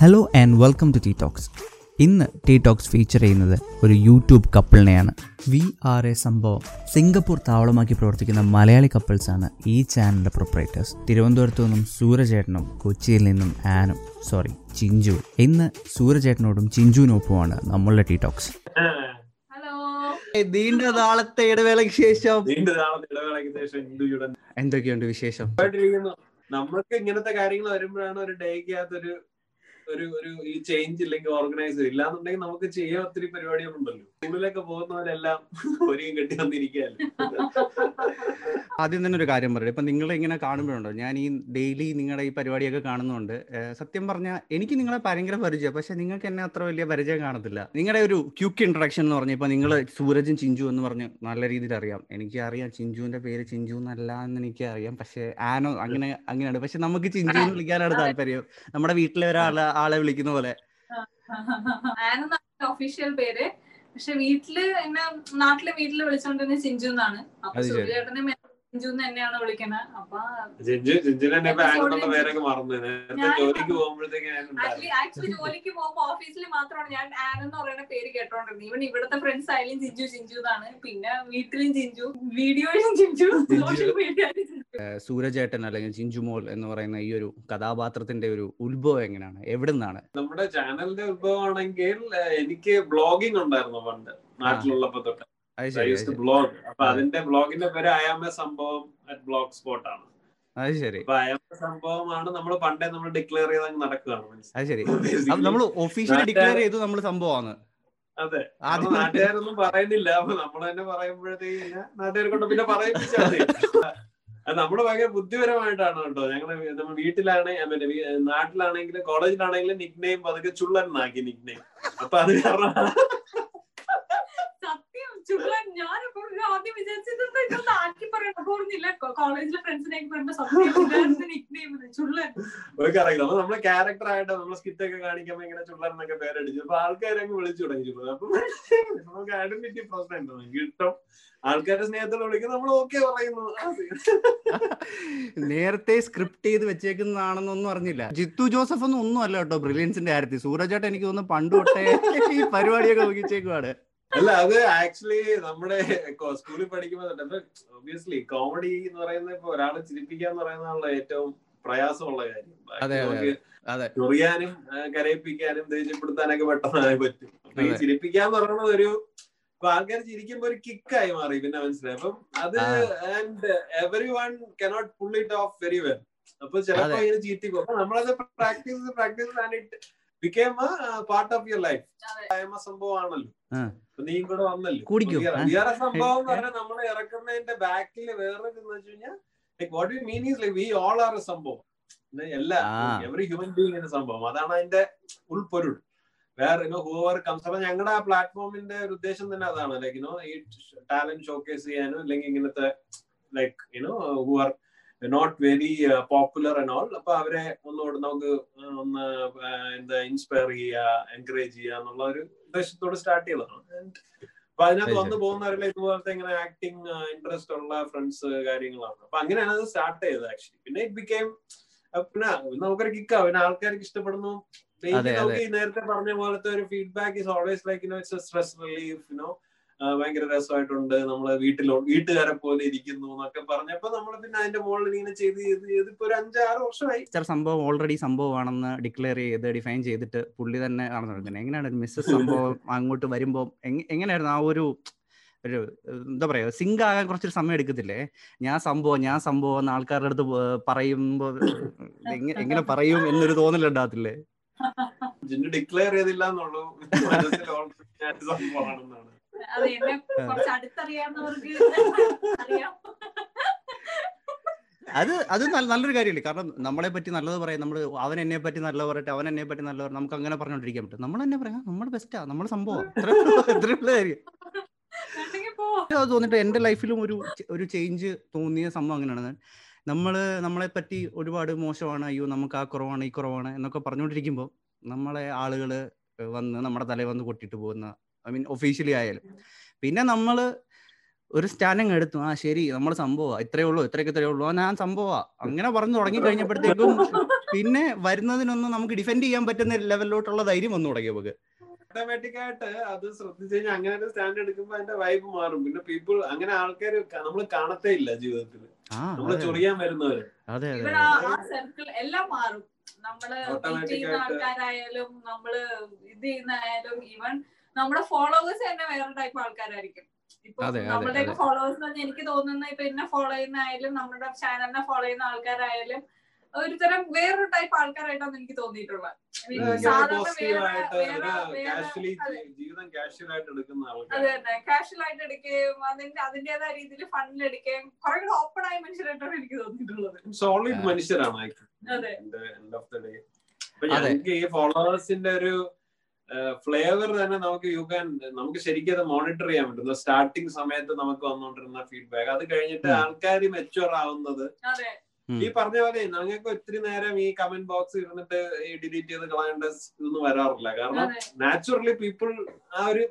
Hello and welcome to T Talks ഇന്ന് T Talks feature ചെയ്യുന്നത് ഒരു യൂട്യൂബ് കപ്പിളിനെയാണ് വി ആർ എ സംഭവം. സിംഗപ്പൂർ താവളമാക്കി പ്രവർത്തിക്കുന്ന മലയാളി കപ്പിൾസാണ് ഈ ചാനലിന്റെ പ്രൊപ്പറേറ്റേഴ്സ് തിരുവനന്തപുരത്തു നിന്നും സൂരജേട്ടനും കൊച്ചിയിൽ നിന്നും ആനും സോറി ചിഞ്ചു. ഇന്ന് സൂരജേട്ടനോടും ചിഞ്ചുവിനൊപ്പമാണ് നമ്മളുടെ ടി ടോക്സ് ഹലോ നീണ്ട നാളത്തെ ഇടവേളയ്ക്ക് ശേഷം. എന്തൊക്കെയുണ്ട് വിശേഷം? നമ്മൾക്ക് ഇങ്ങനത്തെ കാര്യങ്ങൾ വരുമ്പോഴാണ് ഒരു ഡേക്ക് ഒരു ഒരു ഈ ചേഞ്ച് ഇല്ലെങ്കിൽ ഓർഗനൈസ് ഇല്ലാന്നുണ്ടെങ്കിൽ നമുക്ക് ചെയ്യാൻ ഒത്തിരി പരിപാടികളുണ്ടല്ലോ. സ്കൂളിലൊക്കെ പോകുന്നവരെല്ലാം ഒരുങ്ങി കെട്ടി വന്നിരിക്കുകയല്ലേ? ആദ്യം തന്നെ ഒരു കാര്യം പറയാം ഇപ്പൊ നിങ്ങളെ ഇങ്ങനെ കാണുമ്പോഴുണ്ടോ? ഞാൻ ഈ ഡെയിലി നിങ്ങളുടെ ഈ പരിപാടിയൊക്കെ കാണുന്നുണ്ട്. സത്യം പറഞ്ഞാൽ എനിക്ക് നിങ്ങളെ ഭയങ്കര പരിചയം പക്ഷെ നിങ്ങൾക്ക് എന്നെ അത്ര വലിയ പരിചയം കാണത്തില്ല. നിങ്ങളുടെ ഒരു ക്യൂക്ക് ഇൻട്രഡക്ഷൻ എന്ന് പറഞ്ഞ ഇപ്പൊ നിങ്ങൾ സൂരജും ചിഞ്ചു എന്ന് പറഞ്ഞു നല്ല രീതിയിൽ അറിയാം. എനിക്ക് അറിയാം ചിഞ്ചുവിന്റെ പേര് ചിഞ്ചു എന്നല്ല എന്ന് എനിക്ക് അറിയാം പക്ഷെ ആനോ അങ്ങനെ അങ്ങനെയാണ് പക്ഷെ നമുക്ക് ചിഞ്ചു എന്ന് വിളിക്കാനാണ് താല്പര്യം. നമ്മുടെ വീട്ടിലെ ഒരാളെ ആളെ വിളിക്കുന്ന പോലെ. ഒഫീഷ്യൽ പേര്. പക്ഷെ വീട്ടിൽ എന്നെ നാട്ടിലെ വീട്ടിൽ വിളിച്ചോണ്ടിരുന്ന ചിഞ്ചു എന്നാണ് അപ്പൊ. സൂര്യേട്ടനെ എന്ന് തന്നെയാണ് വിളിക്കുന്നത് അപ്പൊ ജിഞ്ചു ആനുള്ള പേരൊക്കെ മറന്നു. നേരത്തെ ഞാൻ- ജോലിക്ക് പോകുമ്പോഴത്തേക്ക് ഞാൻ ആക്ച്വലി ആക്ച്വലി ജോലിക്ക് പോകുമ്പോ ഓഫീസിൽ മാത്രമാണ് ഞാൻ ആൻ എന്ന് പറയുന്ന പേര് കേട്ടോണ്ടിരുന്നത്. ഇവൻ ഇവിടുത്തെ ഫ്രണ്ട്സ് ആയാലും ജിഞ്ചു ജിഞ്ചു എന്നാണ്. പിന്നെ വീട്ടിലും ജിഞ്ചു വീഡിയോയിലും ജിഞ്ചു സോഷ്യൽ മീഡിയയിലും സൂരജേട്ടൻ അല്ലെങ്കിൽ ചിഞ്ചുമോൾ എന്ന് പറയുന്ന ഈ ഒരു കഥാപാത്രത്തിന്റെ ഒരു ഉത്ഭവം എങ്ങനെയാണ്? എവിടെ നിന്നാണ് നമ്മുടെ ചാനലിന്റെ ഉത്ഭവമാണെങ്കിൽ ആണെങ്കിൽ എനിക്ക് ബ്ലോഗിംഗ് ഉണ്ടായിരുന്നു പണ്ട് നാട്ടിലുള്ളപ്പോ തൊട്ട്. ബ്ലോഗ് അപ്പൊ അതിന്റെ ബ്ലോഗിന്റെ പേര് അയാമ സംഭവം അറ്റ് ബ്ലോഗ് സ്പോട്ട് ആണ്. അത് ശരി. സംഭവമാണ് നമ്മൾ പണ്ടേ നമ്മൾ ഡിക്ലെയർ ചെയ്ത് നടക്കുകയാണ്. അത് ശരി. നമ്മൾ ഒഫീഷ്യലി ഡിക്ലെയർ ചെയ്തു നമ്മൾ സംഭവമാണ്. അതെ. നാട്ടുകാരൊന്നും പറയുന്നില്ല. അപ്പൊ നമ്മൾ തന്നെ പറയുമ്പോഴത്തേക്ക് നാട്ടുകാരെ കൊണ്ട് പിന്നെ പറയിപ്പിച്ചാൽ മതി. നമ്മൾ ഭയങ്കര ബുദ്ധിപരമായിട്ടാണ് കേട്ടോ. ഞങ്ങൾ നമ്മൾ വീട്ടിലാണ് I നാട്ടിലാണെങ്കിലും കോളേജിലാണെങ്കിലും നിക് നെയിം പതുക്കെ ചുള്ളനാക്കി നിക് നെയിം അപ്പൊ അത് കാരണം സത്യം ഞാൻ ഞാനിപ്പോ ആദ്യം വിചാരിച്ചത് ആക്കി പറയണം. പറഞ്ഞില്ല കോളേജിലെ ഫ്രണ്ട്സിനെ പറയുമ്പോ സത്യം അപ്പൊ നമ്മളെ ക്യാരക്ടർ ആയിട്ട് നമ്മൾ സ്കിറ്റ് ഒക്കെ കാണിക്കുമ്പോ ഇങ്ങനെ ചുള്ളൻ എന്നൊക്കെ പേരടിച്ചു അപ്പൊ ആൾക്കാരെ അങ്ങ് വിളിച്ചു തുടങ്ങി ചുള്ളൻ അപ്പൊ നമുക്ക് ഐഡന്റിറ്റി പ്രശ്നം ഉണ്ടോ? കിട്ടും. ആൾക്കാരെ സ്നേഹത്തോടെ വിളിക്കുന്നത് നമ്മൾ ഓക്കെ പറയുന്നു. നേരത്തെ സ്ക്രിപ്റ്റ് ചെയ്ത് വെച്ചേക്കുന്നതാണെന്നൊന്നും അറിഞ്ഞില്ല. ജിത്തു ജോസഫ് ഒന്നും ഒന്നും അല്ല കേട്ടോ ബ്രില്യൻസിന്റെ കാര്യത്തിൽ. സൂരജേട്ടൻ എനിക്ക് തോന്നുന്നു പണ്ട് തൊട്ടേ ഈ പരിപാടിയൊക്കെ നോക്കിച്ചേക്കുവാണ്. അല്ല അത് ആക്ച്വലി നമ്മുടെ സ്കൂളിൽ പഠിക്കുമ്പോൾ ഒബിയസ്ലി കോമഡി എന്ന് പറയുന്നത് ഇപ്പൊ ഒരാളെ ചിരിപ്പിക്കാന്ന് പറയുന്നതാണല്ലോ ഏറ്റവും പ്രയാസമുള്ള കാര്യം. ചൊറിയാനും കരയിപ്പിക്കാനും ദേഷ്യപ്പെടുത്താനൊക്കെ പെട്ടെന്നായി പറ്റും. അപ്പൊ ഈ. ചിരിപ്പിക്കാന്ന് പറയുന്നത് ഒരു ആൾക്കാർ ചിരിക്കുമ്പോ ഒരു കിക്കായി മാറി പിന്നെ മനസ്സിലായി. അപ്പം അത് and every one cannot pull it off very well അപ്പൊ ചിലപ്പോ. ഇങ്ങനെ ചീറ്റി പോകും അപ്പൊ നമ്മളത് practice practice and it became part of your life അതെ. സംഭവമാണല്ലോ. ആ. അപ്പൊ നീ കൂടെ വന്നല്ലോ. വേറെ സംഭവം എന്ന് പറഞ്ഞാൽ നമ്മൾ ഇറക്കുന്നതിന്റെ ബാക്കിൽ വേറെ എന്ന് വെച്ച് കഴിഞ്ഞാൽ like what you mean is like we all are a സംഭവം. എല്ലാ. എവറി ഹ്യൂമൻ ബീങ് എന്ന സംഭവം. അതാണ് അതിന്റെ ഉൾപ്പൊരുൾ വേറെ ഇനോ ഹൂവർ കംസ് അപ്പൊ ഞങ്ങളുടെ ആ പ്ലാറ്റ്ഫോമിന്റെ ഒരു ഉദ്ദേശം തന്നെ അതാണ്. ലൈക്ക് യുനോ ഈ ടാലന്റ് ഷോക്കേസ് ചെയ്യാനും അല്ലെങ്കിൽ ഇങ്ങനത്തെ like you know who are not very popular and all അപ്പൊ അവരെ ഒന്നുകൂടെ നമുക്ക് ഒന്ന് എന്താ ഇൻസ്പയർ ചെയ്യുക എൻകറേജ് ചെയ്യുക എന്നുള്ള ഒരു ഉദ്ദേശത്തോട് സ്റ്റാർട്ട് ചെയ്തതാണ്. And അപ്പൊ അതിനകത്ത് വന്നു പോകുന്നവരെല്ലാം ഇതുപോലത്തെ ഇങ്ങനെ ആക്ടിങ് ഇൻട്രസ്റ്റ് ഉള്ള ഫ്രണ്ട്സ് കാര്യങ്ങളാണ്. അപ്പൊ അങ്ങനെയാണ് അത് സ്റ്റാർട്ട് ചെയ്തത് ആക്ച്വലി പിന്നെ ഇറ്റ് ബിക്കെയിം പിന്നെ നമുക്കൊരു കിക്ക പിന്നെ ആൾക്കാർക്ക് ഇഷ്ടപ്പെടുന്നു. നേരത്തെ പറഞ്ഞ പോലത്തെ ഒരു feedback is always like it's stress relief you know ഭയങ്കര രസമായിട്ടുണ്ട്. നമ്മളെ വീട്ടിലോ വീട്ടുകാരെ പോലെ ഇരിക്കുന്നു എന്നൊക്കെ പറഞ്ഞപ്പോ നമ്മൾ പിന്നെ അതിന്റെ മുകളിൽ ഇങ്ങനെ ചെയ്ത് ചെയ്ത് ചെയ്ത് ഇപ്പൊ ഒരു അഞ്ചാറ് വർഷമായി. ചില സംഭവം ഓൾറെഡി സംഭവമാണെന്ന് ഡിക്ലെയർ ചെയ്ത് ഡിഫൈൻ ചെയ്തിട്ട് പുള്ളി തന്നെ ആണ് നടക്കുന്നത് എങ്ങനെയാണ് മിസ്സസ് സംഭവം അങ്ങോട്ട് വരുമ്പോൾ എങ്ങനെയായിരുന്നു ആ ഒരു ഒരു എന്താ പറയാ സിങ്ക് ആകാൻ കുറച്ചൊരു സമയം എടുക്കത്തില്ലേ? ഞാൻ സംഭവം ഞാൻ സംഭവം എന്ന് ആൾക്കാരുടെ അടുത്ത് പറയുമ്പോ എങ്ങനെ പറയും എന്നൊരു തോന്നലുണ്ടാകത്തില്ലേ ഡിക്ലെയർ ചെയ്തില്ല എന്നുള്ളൂ. സംഭവമാണെന്നാണ്. അതെ അത്. നല്ലൊരു കാര്യമല്ലേ കാരണം നമ്മളെ പറ്റി നല്ലത് പറയാം നമ്മൾ അവൻ എന്നെ പറ്റി നല്ലത് പറയട്ടെ അവൻ എന്നെ പറ്റി നല്ലത് നമുക്ക് അങ്ങനെ പറഞ്ഞോണ്ടിരിക്കാൻ പറ്റും. നമ്മൾ തന്നെ പറയാം നമ്മൾ ബെസ്റ്റാ നമ്മൾ സംഭവം കാര്യം. തോന്നിട്ട് എന്റെ ലൈഫിലും ഒരു ഒരു ചേഞ്ച് തോന്നിയ സംഭവം അങ്ങനെയാണ്. നമ്മൾ നമ്മളെ പറ്റി ഒരുപാട് മോശമാണ് അയ്യോ നമുക്ക് ആ കുറവാണ് ഈ കുറവാണ് എന്നൊക്കെ പറഞ്ഞുകൊണ്ടിരിക്കുമ്പോൾ നമ്മളെ ആളുകൾ വന്ന് നമ്മുടെ തലയിൽ വന്ന് കൊട്ടിട്ട് പോകുന്ന ഐ മീൻ ഒഫീഷ്യലി ആയാലും. പിന്നെ നമ്മൾ ഒരു സ്റ്റാൻഡിങ് എടുത്തു ആ ശരി നമ്മൾ സംഭവമാ ഇത്രയേ ഉള്ളൂ ഇത്രയൊക്കെ ഇത്രയേ ഉള്ളൂ. ഞാൻ സംഭവ. അങ്ങനെ പറഞ്ഞു തുടങ്ങി കഴിഞ്ഞപ്പോഴത്തേക്കും പിന്നെ വരുന്നതിനൊന്നും നമുക്ക് ഡിഫെൻഡ് ചെയ്യാൻ പറ്റുന്ന ലെവലിലോട്ടുള്ള ധൈര്യം വന്നു തുടങ്ങി നമുക്ക്. ഓട്ടോമാറ്റിക് ആയിട്ട് അത് ശ്രദ്ധിച്ചു കഴിഞ്ഞാൽ അങ്ങനെ ഒരു സ്റ്റാൻഡ് എടുക്കുമ്പോ അതിന്റെ വൈബ് മാറും. പിന്നെ പീപ്പിൾ അങ്ങനെ ആൾക്കാർ നമ്മൾ കാണത്തേ ഇല്ല ജീവിതത്തിൽ നമ്മൾ ചൊറിയാൻ വരുന്നവര്. എല്ലാം മാറും. നമ്മൾ. ആൾക്കാരായാലും നമ്മൾ ഇത് ചെയ്യുന്നായാലും ഈവൻ നമ്മുടെ ഫോളോവേഴ്സ് തന്നെ വേറെ ടൈപ്പ് ആൾക്കാരായിരിക്കും ഇപ്പൊ നമ്മുടെ. ഫോളോവേഴ്സ് എന്ന് പറഞ്ഞാൽ എനിക്ക് തോന്നുന്ന ഇപ്പൊ എന്നെ ഫോളോ ചെയ്യുന്ന ആയാലും നമ്മുടെ ചാനലിനെ ഫോളോ ചെയ്യുന്ന ആൾക്കാരായാലും ഒരു തരം വേറൊരു ടൈപ്പ് ആൾക്കാരായിട്ടാണ് എനിക്ക് തോന്നിയിട്ടുള്ളത് അതെ. കാഷ്വൽ ആയിട്ട് തന്നെ കാഷ്വൽ എടുക്കുകയും അതിന്റെ അതിന്റേതായ രീതിയിൽ ഫണ്ടിൽ എടുക്കുകയും കുറെ കൂടെ ഓപ്പൺ ആയ മനുഷ്യരായിട്ടാണ് എനിക്ക് തോന്നിയിട്ടുള്ളത് സോളിഡ്. മനുഷ്യരാണ് അതെ. എൻഡ് ഓഫ് ദ ഡേ അപ്പൊ അതെ. ഈ ഫോളോവേഴ്സിന്റെ ഒരു ഫ്ലേവർ തന്നെ നമുക്ക് യു ക്യാൻ നമുക്ക് ശരിക്കും അത് മോണിറ്റർ ചെയ്യാൻ പറ്റും. സ്റ്റാർട്ടിങ് സമയത്ത് നമുക്ക് വന്നുകൊണ്ടിരുന്ന ഫീഡ്ബാക്ക് അത് കഴിഞ്ഞിട്ട് ആൾക്കാർ മെച്ചുവർ ആവുന്നത്. അതെ. ഈ പറഞ്ഞ പോലെ ഞങ്ങൾക്ക് ഒത്തിരി നേരം ഈ കമന്റ് ബോക്സ് ഇരുന്നിട്ട് ഈ ഡിലീറ്റ് ചെയ്ത് കളയേണ്ട ഇതൊന്നും വരാറില്ല. കാരണം നാച്ചുറലി പീപ്പിൾ ആ ഒരു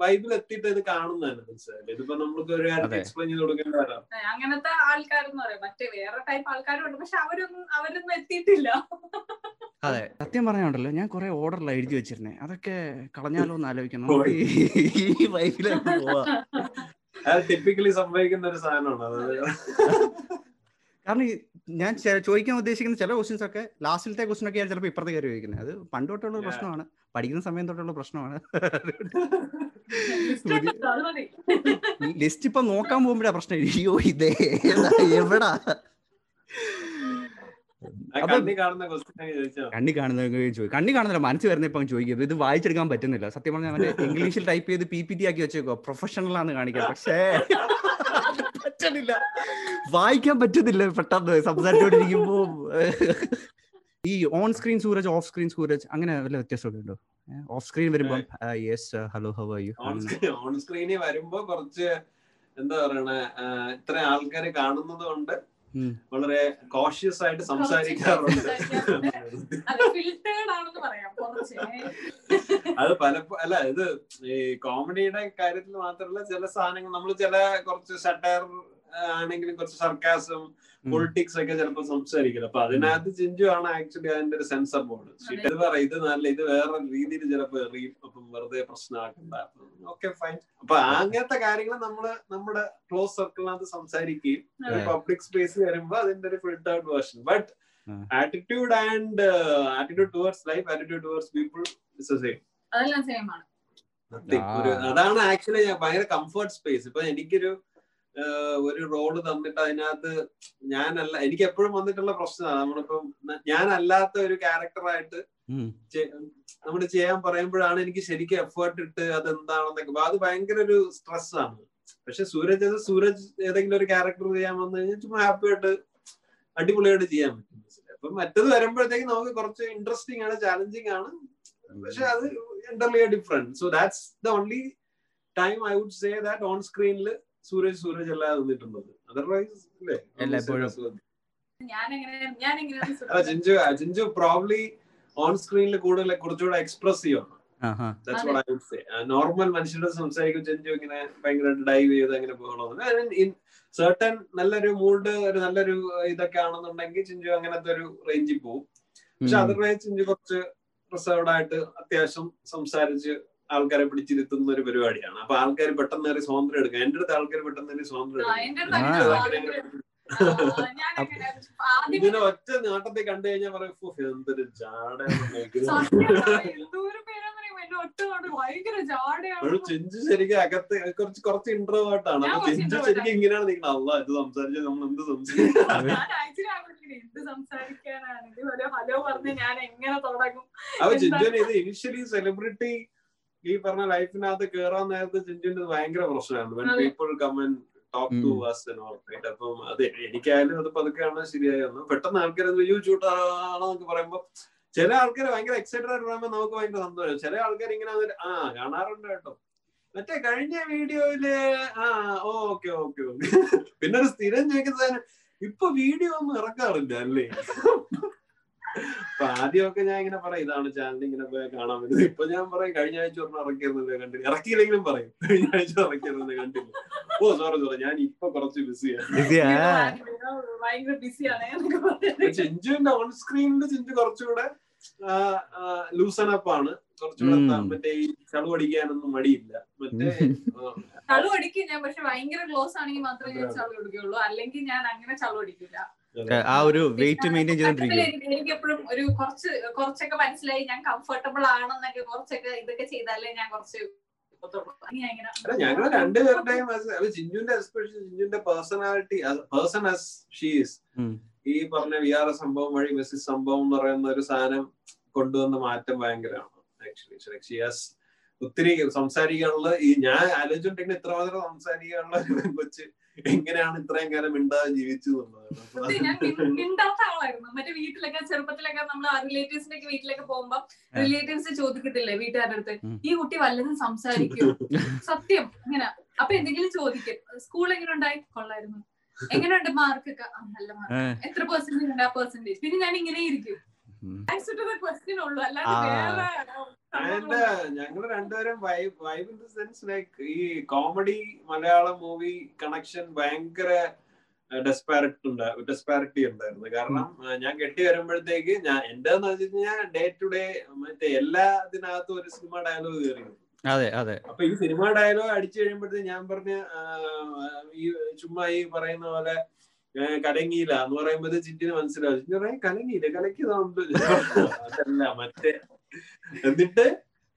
വൈബിൽ എത്തിയിട്ട് ഇത് കാണുന്നതാണ് മനസ്സിലായില്ലേ? ഇതിപ്പോ നമുക്ക് ഒരു അതെ. എക്സ്പ്ലെയിൻ ചെയ്ത് കൊടുക്കേണ്ട അങ്ങനത്തെ ആൾക്കാരെന്ന് പറയാം. മറ്റേ വേറെ ടൈപ്പ് ആൾക്കാരും ഉണ്ട്. പക്ഷെ അവരൊന്നും അവരൊന്നും എത്തിയിട്ടില്ല. അതെ. സത്യം പറഞ്ഞുണ്ടല്ലോ ഞാൻ കുറെ ഓർഡറിൽ എഴുതി വെച്ചിരുന്നേ. അതൊക്കെ കളഞ്ഞാലോ എന്ന് ആലോചിക്കണം ഈ- വൈഫിലേക്ക് പോവാ. അത് ടിപ്പിക്കലി സംഭവിക്കുന്ന ഒരു സാധനമാണ്. കാരണം ഞാൻ ചോദിക്കാൻ ഉദ്ദേശിക്കുന്ന ചില ക്വസ്റ്റ്യൻസ് ഒക്കെ ലാസ്റ്റിലത്തെ ക്വസ്റ്റ്യൻ ഒക്കെ ചിലപ്പോൾ ഇപ്പുറത്തെ കയറി ചോദിക്കുന്നത്. അത് പണ്ട് തൊട്ടുള്ള ഒരു പ്രശ്നമാണ്. പഠിക്കുന്ന സമയം തൊട്ടുള്ള പ്രശ്നമാണ്. ലിസ്റ്റ് ഇപ്പൊ നോക്കാൻ പോകുമ്പോഴാ പ്രശ്നം. അയ്യോ ഇതേ എവിടാ? കണ്ണി കാണുന്ന കണ്ണി കാണുന്ന ചോദിക്കും കണ്ണി കാണുന്നില്ല മനസ്സ് വരുന്ന ഇപ്പം ചോദിക്കും ഇത് വായിച്ചെടുക്കാൻ പറ്റുന്നില്ല. സത്യം പറഞ്ഞാൽ അവന്റെ ഇംഗ്ലീഷിൽ ടൈപ്പ് ചെയ്ത് പി പി ടി ആക്കി വെച്ചേക്കോ പ്രൊഫഷണൽ ആണ് കാണിക്കാം പക്ഷേ പറ്റണില്ല വായിക്കാൻ പറ്റുന്നില്ല പെട്ടെന്ന് സംസാരിച്ചോണ്ടിരിക്കുമ്പോ. ഈ on screen Suraj off screen Suraj അങ്ങനെ വല്ല വ്യത്യാസമൊക്കെ ഉണ്ടോ ഓഫ് സ്ക്രീൻ വരുമ്പോ yes hello how are you on സ്ക്രീനിൽ വരുമ്പോ കുറച്ച് എന്താ പറയണ ഇത്ര ആൾക്കാരെ കാണുന്നത് കൊണ്ട് വളരെ കോഷ്യസ് ആയിട്ട് സംസാരിക്കാറുണ്ട്. അത് പല ആണെന്ന് പറയാം കുറച്ച്. അത് പലപ്പോ അല്ല ഇത് ഈ കോമഡിയുടെ കാര്യത്തിൽ മാത്രമല്ല ചില സാധനങ്ങൾ നമ്മൾ ചില കുറച്ച് ഷട്ടർ ആണെങ്കിലും കുറച്ച് സർക്കാസും പൊളിറ്റിക്സ് ഒക്കെ ചിലപ്പോൾ സംസാരിക്കില്ല അപ്പൊ അതിനകത്ത് ചിഞ്ചു ആണ് ആക്ച്വലി അതിന്റെ ഒരു സെൻസർ ബോർഡ് ഇത് പറ ഇത് നല്ല ഇത് വേറെ രീതിയിൽ ചിലപ്പോ എറിയും അപ്പം വെറുതെ പ്രശ്നമാക്കണ്ട ഓക്കെ ഫൈൻ അപ്പൊ അങ്ങനത്തെ കാര്യങ്ങൾ നമ്മൾ നമ്മുടെ ക്ലോസ് സർക്കിളിനകത്ത് സംസാരിക്കുകയും പബ്ലിക് സ്പേസ് വരുമ്പോ അതിന്റെ ഒരു filtered version but. Attitude and attitude towards life attitude towards people it's same അതെല്ലാം സെയിം ആണ്. അതാണ് ആക്ച്വലി ഭയങ്കര കംഫർട്ട് സ്പേസ് ഇപ്പൊ എനിക്കൊരു ഒരു റോൾ തന്നിട്ട് അതിനകത്ത് ഞാനല്ല എനിക്ക് എപ്പോഴും വന്നിട്ടുള്ള പ്രശ്നമാണ്. നമ്മളിപ്പം ഞാനല്ലാത്ത ഒരു ക്യാരക്ടറായിട്ട് നമ്മൾ ചെയ്യാൻ പറയുമ്പോഴാണ് എനിക്ക് ശരിക്കും എഫേർട്ട് ഇട്ട് അത് എന്താണെന്നൊക്കെ അപ്പൊ അത് ഭയങ്കര ഒരു സ്ട്രെസ് ആണ് പക്ഷെ സൂരജ് അത് സൂരജ് ഏതെങ്കിലും ഒരു ക്യാരക്ടർ ചെയ്യാൻ വന്നു കഴിഞ്ഞാൽ ചുമ്മാ ഹാപ്പി ആയിട്ട് അടിപൊളിയായിട്ട് ചെയ്യാൻ പറ്റും. അപ്പം അപ്പൊ മറ്റത് വരുമ്പോഴത്തേക്ക് നമുക്ക് കുറച്ച് ഇൻട്രസ്റ്റിംഗ് ആണ് ചാലഞ്ചിങ് ആണ്. പക്ഷെ അത് entirely different so that's the only time I would say that on സ്ക്രീനിൽ സൂരജ് സൂരജ് അല്ലാതെ നിന്നിട്ടുള്ളത് അതർവൈസ് അല്ലേ ജിഞ്ചു ചിഞ്ചു പ്രോബ്ലി ഓൺ സ്ക്രീനിൽ കൂടുതൽ കുറച്ചുകൂടെ എക്സ്പ്രസ് ചെയ്യണം that's what I would say normal മനുഷ്യരോട് സംസാരിക്കും ചെഞ്ചു ഇങ്ങനെ ഭയങ്കരമായിട്ട് ഡൈവ് ചെയ്ത് അങ്ങനെ പോകണമെന്ന് സെർട്ടൻ നല്ലൊരു മൂഡ് ഒരു നല്ലൊരു ഇതൊക്കെ ആണെന്നുണ്ടെങ്കിൽ ചിഞ്ചു അങ്ങനത്തെ ഒരു റേഞ്ചിൽ പോകും പക്ഷെ അതർവൈസ് ചിഞ്ചു കുറച്ച് റിസർവ്ഡ് ആയിട്ട് അത്യാവശ്യം സംസാരിച്ച് ആൾക്കാരെ പിടിച്ചിരുത്തുന്ന ഒരു പരിപാടിയാണ്. അപ്പൊ ആൾക്കാർ പെട്ടെന്ന് കയറി സ്വാതന്ത്ര്യം എടുക്കുക എന്റെ അടുത്ത് ആൾക്കാർ പെട്ടെന്ന് കയറി സ്വാതന്ത്ര്യം ഇങ്ങനെ എടുക്കും. ഇതിനെ ഒറ്റ നാട്ടത്തെ കണ്ടു കഴിഞ്ഞാൽ പറയും "ഫു, എന്തൊരു ജാടയാണ് നോക്കുന്നത്." എന്തോരം പേരാന്ന് പറയുമ്പോ കൊണ്ട് ഭയങ്കര ജാടയാണ്. ഒരു ചിഞ്ചു ശരിക്കും അകത്ത് കുറച്ച് കുറച്ച് ഇൻട്രോവേർട്ടാണ് ആയിട്ടാണ് അപ്പൊ ചെഞ്ചു ശരിക്കും ഇങ്ങനെയാണ് നിങ്ങൾ അല്ല ഇത് സംസാരിച്ചാൽ നമ്മൾ എന്ത് സംസാരിക്കും? ഞാൻ ആക്ച്വലി എന്ത് സംസാരിക്കാനാണ്? ഇത് ഹലോ പറഞ്ഞ് ഞാൻ എങ്ങനെ തുടങ്ങും? അപ്പൊ ചെഞ്ചു ചിഞ്ചുവിന് ഇത് ഇനിഷ്യലി സെലിബ്രിറ്റി ഈ പറഞ്ഞ ലൈഫിനകത്ത് കേറാൻ നേരത്തെ ചിഞ്ചിന്റെ ഭയങ്കര പ്രശ്നമാണ് when. People come on talk to us right അപ്പം അത് എനിക്കായാലും അത് പതുക്കെയാണ് ശരിയായി വന്നു പെട്ടെന്ന് ആൾക്കാർ യു ചൂട്ടാണെന്നൊക്കെ പറയുമ്പോ ചില ആൾക്കാർ ഭയങ്കര എക്സൈറ്റഡ് ആയിട്ട് പറയുമ്പോൾ നമുക്ക് ഭയങ്കര സന്തോഷം. ചില ആൾക്കാർ ഇങ്ങനെ ആ കാണാറുണ്ട് കേട്ടോ. മറ്റേ കഴിഞ്ഞ വീഡിയോയിൽ ആ ഓക്കെ ഓക്കെ ഓക്കെ. പിന്നെ ഒരു സ്ഥിരം ചോദിക്കുന്ന സാധനം ഇപ്പൊ വീഡിയോ ഒന്നും ഇറക്കാറില്ല അല്ലേ? അപ്പൊ ആദ്യമൊക്കെ ഞാൻ ഇങ്ങനെ പറയും ഇതാണ് ചാനൽ ഇങ്ങനെ പോയി കാണാൻ പറ്റുന്നത്. ഇപ്പൊ ഞാൻ പറയും കഴിഞ്ഞ ആഴ്ച ഒരെണ്ണം ഇറക്കിയിരുന്നില്ല കണ്ടില്ല. ഇറക്കിയില്ലെങ്കിലും പറയും കഴിഞ്ഞ ആഴ്ച ഇറക്കിയിരുന്നില്ല കണ്ടില്ല. ഓ സോറി സോറി ഞാൻ ഇപ്പൊ കുറച്ച് ബിസിയാണ് ചിഞ്ചുവിന്റെ ഓൺ സ്ക്രീനിൽ ചിഞ്ചു കുറച്ചുകൂടെ ലൂസൺ അപ്പ് ആണ്. കുറച്ചുകൂടെ മറ്റേ ഈ ചളുവടിക്കാനൊന്നും മടിയില്ല. മറ്റേ ചളു അടിക്കും ഞാൻ പക്ഷെ ഭയങ്കര ക്ലോസ് ആണെങ്കിൽ മാത്രമേ ഞാൻ ചളു അടിക്കുള്ളൂ അല്ലെങ്കിൽ ഞാൻ അങ്ങനെ ചളു അടിക്കില്ല. ആ ഒരു വെയിറ്റ് മെയിന്റെയിൻ ചെയ്തോണ്ടിരിക്കും എനിക്ക് എപ്പോഴും ഒരു കുറച്ച് കുറച്ചൊക്കെ മനസ്സിലായി ഞാൻ കംഫർട്ടബിൾ ആണെന്നൊക്കെ കുറച്ചൊക്കെ ഇതൊക്കെ ചെയ്താലേ ഞാൻ കുറച്ച് ഞങ്ങൾ രണ്ടുപേരുടെയും as- എക്സ്പ്രഷൻ ചിഞ്ചുവിന്റെ പേഴ്സണാലിറ്റി പേഴ്സൺ ആസ് ഷീസ് ഈ പറഞ്ഞ വി ആർ സംഭവം വഴി മെസ്സിസ് സംഭവം എന്ന് പറയുന്ന ഒരു സാധനം കൊണ്ടുവന്ന മാറ്റം ഭയങ്കരമാണ് ആക്ച്വലി ഷിയാസ് ഒത്തിരി സംസാരിക്കാനുള്ള ഈ ഞാൻ ആലോചിച്ചോണ്ടിരിക്കുന്ന ഇത്രമാത്രം സംസാരിക്കാനുള്ള ഒരു കൊച്ച് എങ്ങനെയാണ് ഇത്രയും കാലം മിണ്ടാതെ ജീവിച്ചു മിണ്ടാത്ത ആളായിരുന്നു. മറ്റേ വീട്ടിലൊക്കെ ചെറുപ്പത്തിലൊക്കെ നമ്മൾ റിലേറ്റീവ്സിന്റെ ഒക്കെ വീട്ടിലൊക്കെ പോകുമ്പോ റിലേറ്റീവ്സ് ചോദിക്കത്തില്ലേ വീട്ടുകാരുടെ അടുത്ത്? ഈ കുട്ടി വല്ലതും സംസാരിക്കും? സത്യം ഇങ്ങനെ. അപ്പൊ എന്തെങ്കിലും ചോദിക്കും. സ്കൂൾ എങ്ങനെ ഉണ്ടായി കൊള്ളായിരുന്നു എങ്ങനെയുണ്ട് മാർക്കൊക്കെ നല്ല മാർക്ക് എത്ര പെർസെന്റേജ് ഉണ്ട്? ആ പെർസെന്റേജ് പിന്നെ ഞാൻ ഇങ്ങനെ ഇരിക്കും. ഞങ്ങൾ രണ്ടുപേരും vibe vibe in the sense like ഈ കോമഡി മലയാളം മൂവി കണക്ഷൻ ഭയങ്കര ഡെസ്പാരിറ്റി ഉണ്ട് ഡെസ്പാരിറ്റി ഉണ്ടായിരുന്നു. കാരണം ഞാൻ കെട്ടി വരുമ്പോഴത്തേക്ക് ഞാൻ എന്റെ വെച്ച് കഴിഞ്ഞാൽ ഡേ ടു ഡേ മറ്റേ എല്ലാത്തിനകത്തും ഒരു സിനിമ ഡയലോഗ് കയറി അതെ അതെ. അപ്പൊ ഈ സിനിമ ഡയലോഗ് അടിച്ചു കഴിയുമ്പോഴത്തേക്ക് ഞാൻ പറഞ്ഞ ഈ ചുമ്മാ ഈ പറയുന്ന പോലെ കലങ്ങിയില്ല എന്ന് പറയുമ്പോൾ ചിറ്റിന് മനസ്സിലാവും. ചിറ്റി കലങ്ങിയില്ല? കലക്കിയതുണ്ട് അതല്ല മറ്റേ എന്നിട്ട്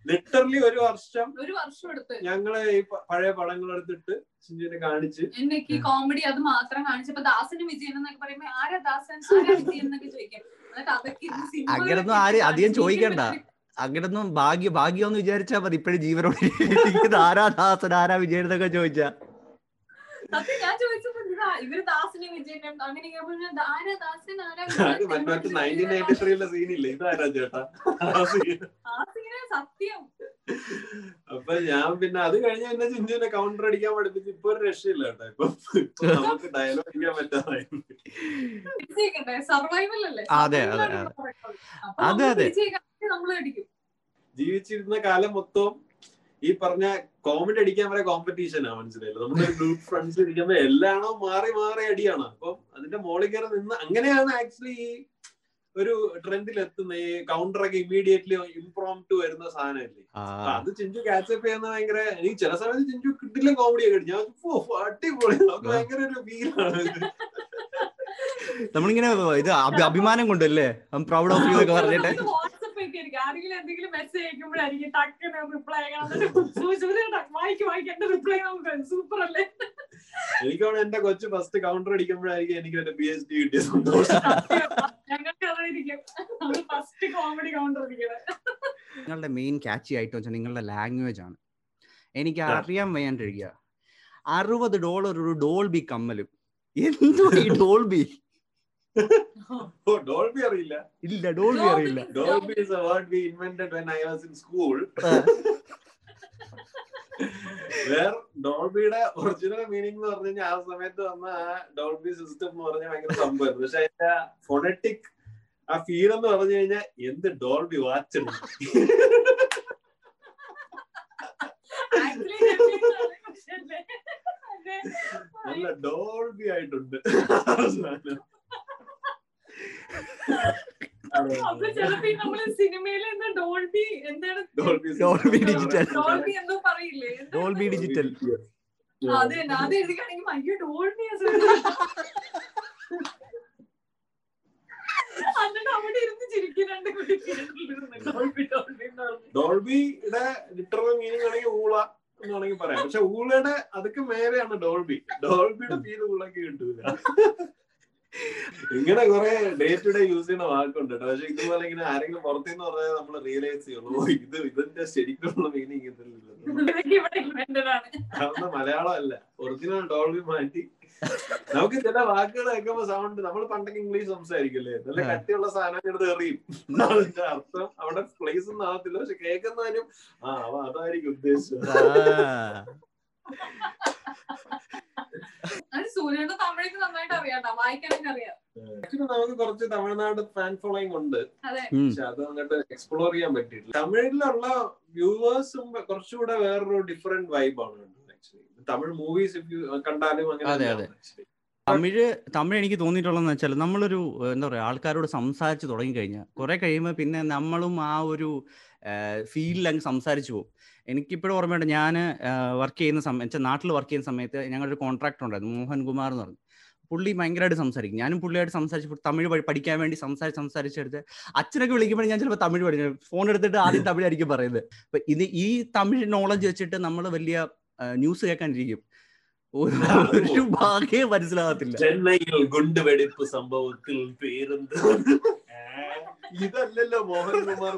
ലിറ്ററലി ഒരു വർഷം ഒരു വർഷം എടുത്ത്. ഞങ്ങൾ ഈ പഴയ പടങ്ങൾ എടുത്തിട്ട് ചിഞ്ചുവിനെ കാണിച്ച് എനിക്ക് കോമഡി അത് മാത്രം കാണിച്ചപ്പോ ദാസനും വിജയൻ എന്നൊക്കെ പറയുമ്പോ ആരാ ദാസൻ? ആരാ വിജയൻ എന്നൊക്കെ ചോദിക്കാം. എന്നിട്ട് അതൊക്കെ അങ്ങനൊന്നും ആര് അധികം ചോദിക്കണ്ട. അങ്ങനൊന്നും ഭാഗ്യ ഭാഗ്യം എന്ന് വിചാരിച്ചാ മതി. ഇപ്പഴും ജീവനോട് ആരാ ദാസൻ ആരാ വിജയൻ എന്നൊക്കെ ചോദിച്ചാ. സത്യം ഞാൻ ചോദിച്ചപ്പോ ഇതാ, ഇവർ ദാസനും വിജയനും അങ്ങനെ ആരാ ദാസൻ ആരാ? സീനില്ലേ? ഇതാരാ ചേട്ടാ? ആ സത്യം. അപ്പൊ ഞാൻ പിന്നെ അത് കഴിഞ്ഞ എന്നെ ചിഞ്ചുവിനെ കൗണ്ടർ അടിക്കാൻ പഠിപ്പിച്ച് ഇപ്പൊ ഒരു രക്ഷയില്ല കേട്ടോ. ഇപ്പൊ നമുക്ക് ഡയലോഗ് അടിക്കാൻ പറ്റാതായി. സർവൈവൽ അല്ലേ? അതെ, അതെ. അപ്പൊ ജീവിച്ചിരുന്ന കാലം മൊത്തം ഈ പറഞ്ഞ കോമഡി അടിക്കാൻ വരെ കോമ്പറ്റീഷനാ മനസ്സിലായില്ല? നമ്മുടെ ഗ്രൂപ്പ് ഫ്രണ്ട്സ് ഇരിക്കുമ്പോ എല്ലാണോ മാറി മാറി അടിയാണ്. അപ്പം അതിന്റെ മോളിൽ കയറി നിന്ന് അങ്ങനെയാണ് ആക്ച്വലി ഈ ഒരു ട്രെൻഡിൽ എത്തുന്ന. ഈ കൗണ്ടർ ഒക്കെ ഇമ്മീഡിയറ്റ്ലി ഇംപ്രോം ടു വരുന്ന സാധനമല്ലേ? ആ, അത് ചിഞ്ചു ക്യാച്ചപ്പ് ചെയ്യുന്ന ഭയങ്കര എനിക്ക് ചില സമയത്ത് ചിഞ്ചു കിട്ടില്ല കോമഡി ഒക്കെ ഞാൻ "ഓ, അടിപൊളി. നമുക്ക് ഭയങ്കര ഒരു ഫീലാണ് നമ്മളിങ്ങനെ ഇത് അഭിമാനം കൊണ്ടല്ലേ? പ്രൗഡ് ഓഫ് യു ഒക്കെ പറഞ്ഞിട്ട്. ഒക്കെ ആരെങ്കിലും എന്തെങ്കിലും മെസ്സേജ് അയക്കുമ്പോഴായിരിക്കും ടക്ക് റിപ്ലൈ വായിക്കും വായിക്കും. എന്റെ റിപ്ലൈ നമുക്ക് സൂപ്പർ അല്ലേ? എനിക്കാണ് എന്റെ കൊച്ചു ഫസ്റ്റ് കൗണ്ടർ അടിക്കുമ്പോഴായിരിക്കും എനിക്ക് എന്റെ പി എച്ച് ഡി കിട്ടിയ സന്തോഷം ഞങ്ങൾക്ക് അതായിരിക്കും. നമ്മൾ ഫസ്റ്റ് കോമഡി കൗണ്ടർ അടിക്കണേ നിങ്ങളുടെ മെയിൻ ക്യാച്ചി ആയിട്ട് വെച്ചാൽ നിങ്ങളുടെ ലാംഗ്വേജ് ആണ്. എനിക്ക്. അറിയാൻ വയ്യാണ്ടിരിക്കുക. അറുപത് ഡോളർ ഒരു ഡോൾബി കമ്മലും. എന്തോ ഈ ഡോൾബി ഡോൾബി അറിയില്ല. ഇല്ല ഡോൾബി അറിയില്ല. Dolby is a word we invented when I was in school. Where ഡോൾബിയുടെ original meaning എന്ന് പറഞ്ഞു കഴിഞ്ഞാൽ ആ സമയത്ത് വന്ന ആ ഡോൾബി സിസ്റ്റം എന്ന് പറഞ്ഞാൽ ഭയങ്കര സംഭവമായിരുന്നു പക്ഷെ അതിന്റെ ഫൊണറ്റിക് ആ ഫീൽ എന്ന് പറഞ്ഞു കഴിഞ്ഞാൽ എന്ത് ഡോൾബി വാച്ച് നല്ല ഡോൾബി ആയിട്ടുണ്ട്. അപ്പൊ ചിലപ്പോ ഈ നമ്മൾ സിനിമയിൽ ഡോൾബി എന്താണ് ഡോൾബി ഡിജിറ്റൽ. ഡോൾബി എന്തോ പറയില്ലേ? Dolby digital. അത് തന്നെ അത് എഴുതിക്കാണെങ്കിൽ അയ്യോ ഡോൾബി ഡോൾബിയുടെ ലിറ്ററൽ മീനിങ് ആണെങ്കിൽ ഊള എന്ന് വേണമെങ്കിൽ പറയാം. പക്ഷെ ഊളയുടെ അതൊക്കെ മേലെയാണ് ഡോൾബി. ഡോൾബിയുടെ ഫീൽ ഊളൊക്കെ കിട്ടൂല. ഇങ്ങനെ കുറെ ഡേ ടു ഡേ യൂസ് ചെയ്യുന്ന വാക്കുണ്ട് കേട്ടോ പക്ഷെ ഇതുപോലെ ഇങ്ങനെ ആരെങ്കിലും പുറത്തുനിന്ന് പറഞ്ഞാൽ നമ്മൾ റിയലൈസ് ചെയ്യുള്ളൂ ഇത് ഇതിന്റെ ശരിക്കുള്ള മീനിങ് ഇതില്ല ഇതൊക്കെ ഇവിടെ ഇൻവെന്റഡ് ആണ്. കാരണം മലയാളം അല്ല ഒറിജിനൽ ഡോൾബി മാറ്റി നമുക്ക് ചില വാക്കുകൾ കേൾക്കുമ്പോ സൗണ്ട് നമ്മൾ പണ്ടൊക്കെ ഇംഗ്ലീഷ് സംസാരിക്കില്ലേ? നല്ല കട്ടിയുള്ള സാധനം എടുത്ത് എറിയും. അതിന്റെ അർത്ഥം അവിടെ പ്ലേസ് ഒന്നും ആവത്തില്ല. പക്ഷെ കേൾക്കുന്നതിനും ആ അതായിരിക്കും ഉദ്ദേശിച്ചത് സൂര്യന്റെ തമിഴൊക്കെ നന്നായിട്ട് അറിയാട്ടോ വായിക്കാനൊക്കെ അറിയാം. ആക്ച്വലി നമുക്ക് കുറച്ച് തമിഴ്നാട് ഫാൻ ഫോളോയിങ് ഉണ്ട്. പക്ഷെ അത് അങ്ങോട്ട് എക്സ്പ്ലോർ ചെയ്യാൻ പറ്റിയിട്ടില്ല. തമിഴിലുള്ള വ്യൂവേഴ്സും കുറച്ചുകൂടെ വേറൊരു ഡിഫറെന്റ് വൈബാണ് ആക്ച്വലി തമിഴ് മൂവീസ് കണ്ടാലും അങ്ങനെ. തമിഴ് തമിഴ് എനിക്ക് തോന്നിയിട്ടുള്ളതെന്ന് വെച്ചാൽ നമ്മളൊരു എന്താ പറയുക ആൾക്കാരോട് സംസാരിച്ച് തുടങ്ങിക്കഴിഞ്ഞാൽ കുറെ കഴിയുമ്പോൾ പിന്നെ നമ്മളും ആ ഒരു ഫീലിൽ അങ്ങ് സംസാരിച്ചു പോകും എനിക്കിപ്പോഴും ഓർമ്മയുണ്ട് ഞാൻ വർക്ക് ചെയ്യുന്ന സമയം വെച്ചാൽ നാട്ടിൽ വർക്ക് ചെയ്യുന്ന സമയത്ത് ഞങ്ങളൊരു കോൺട്രാക്ടർ ഉണ്ടായിരുന്നു മോഹൻകുമാർ എന്ന് പറഞ്ഞു. പുള്ളി ഭയങ്കരമായിട്ട് സംസാരിക്കും. ഞാനും പുള്ളിയായിട്ട് സംസാരിച്ചു തമിഴ് പഠി- പഠിക്കാൻ വേണ്ടി സംസാരിച്ച് സംസാരിച്ചെടുത്ത് അച്ഛനൊക്കെ വിളിക്കുമ്പോൾ ഞാൻ ചിലപ്പോൾ തമിഴ് പഠിക്കും. ഫോൺ എടുത്തിട്ട് ആദ്യം തമിഴായിരിക്കും പറയുന്നത്. അപ്പൊ ഇത് ഈ തമിഴ് നോളജ് വെച്ചിട്ട് നമ്മൾ വലിയ ന്യൂസ് കേൾക്കാനിരിക്കും. ഒരു ഭാഗ്യേ മനസ്സിലാകത്തില്ല. ചെന്നൈയിൽ ഗുണ്ടുവെടിപ്പ് സംഭവത്തിൽ പേരെന്ത്? ഇതല്ലല്ലോ മോഹൻകുമാർ.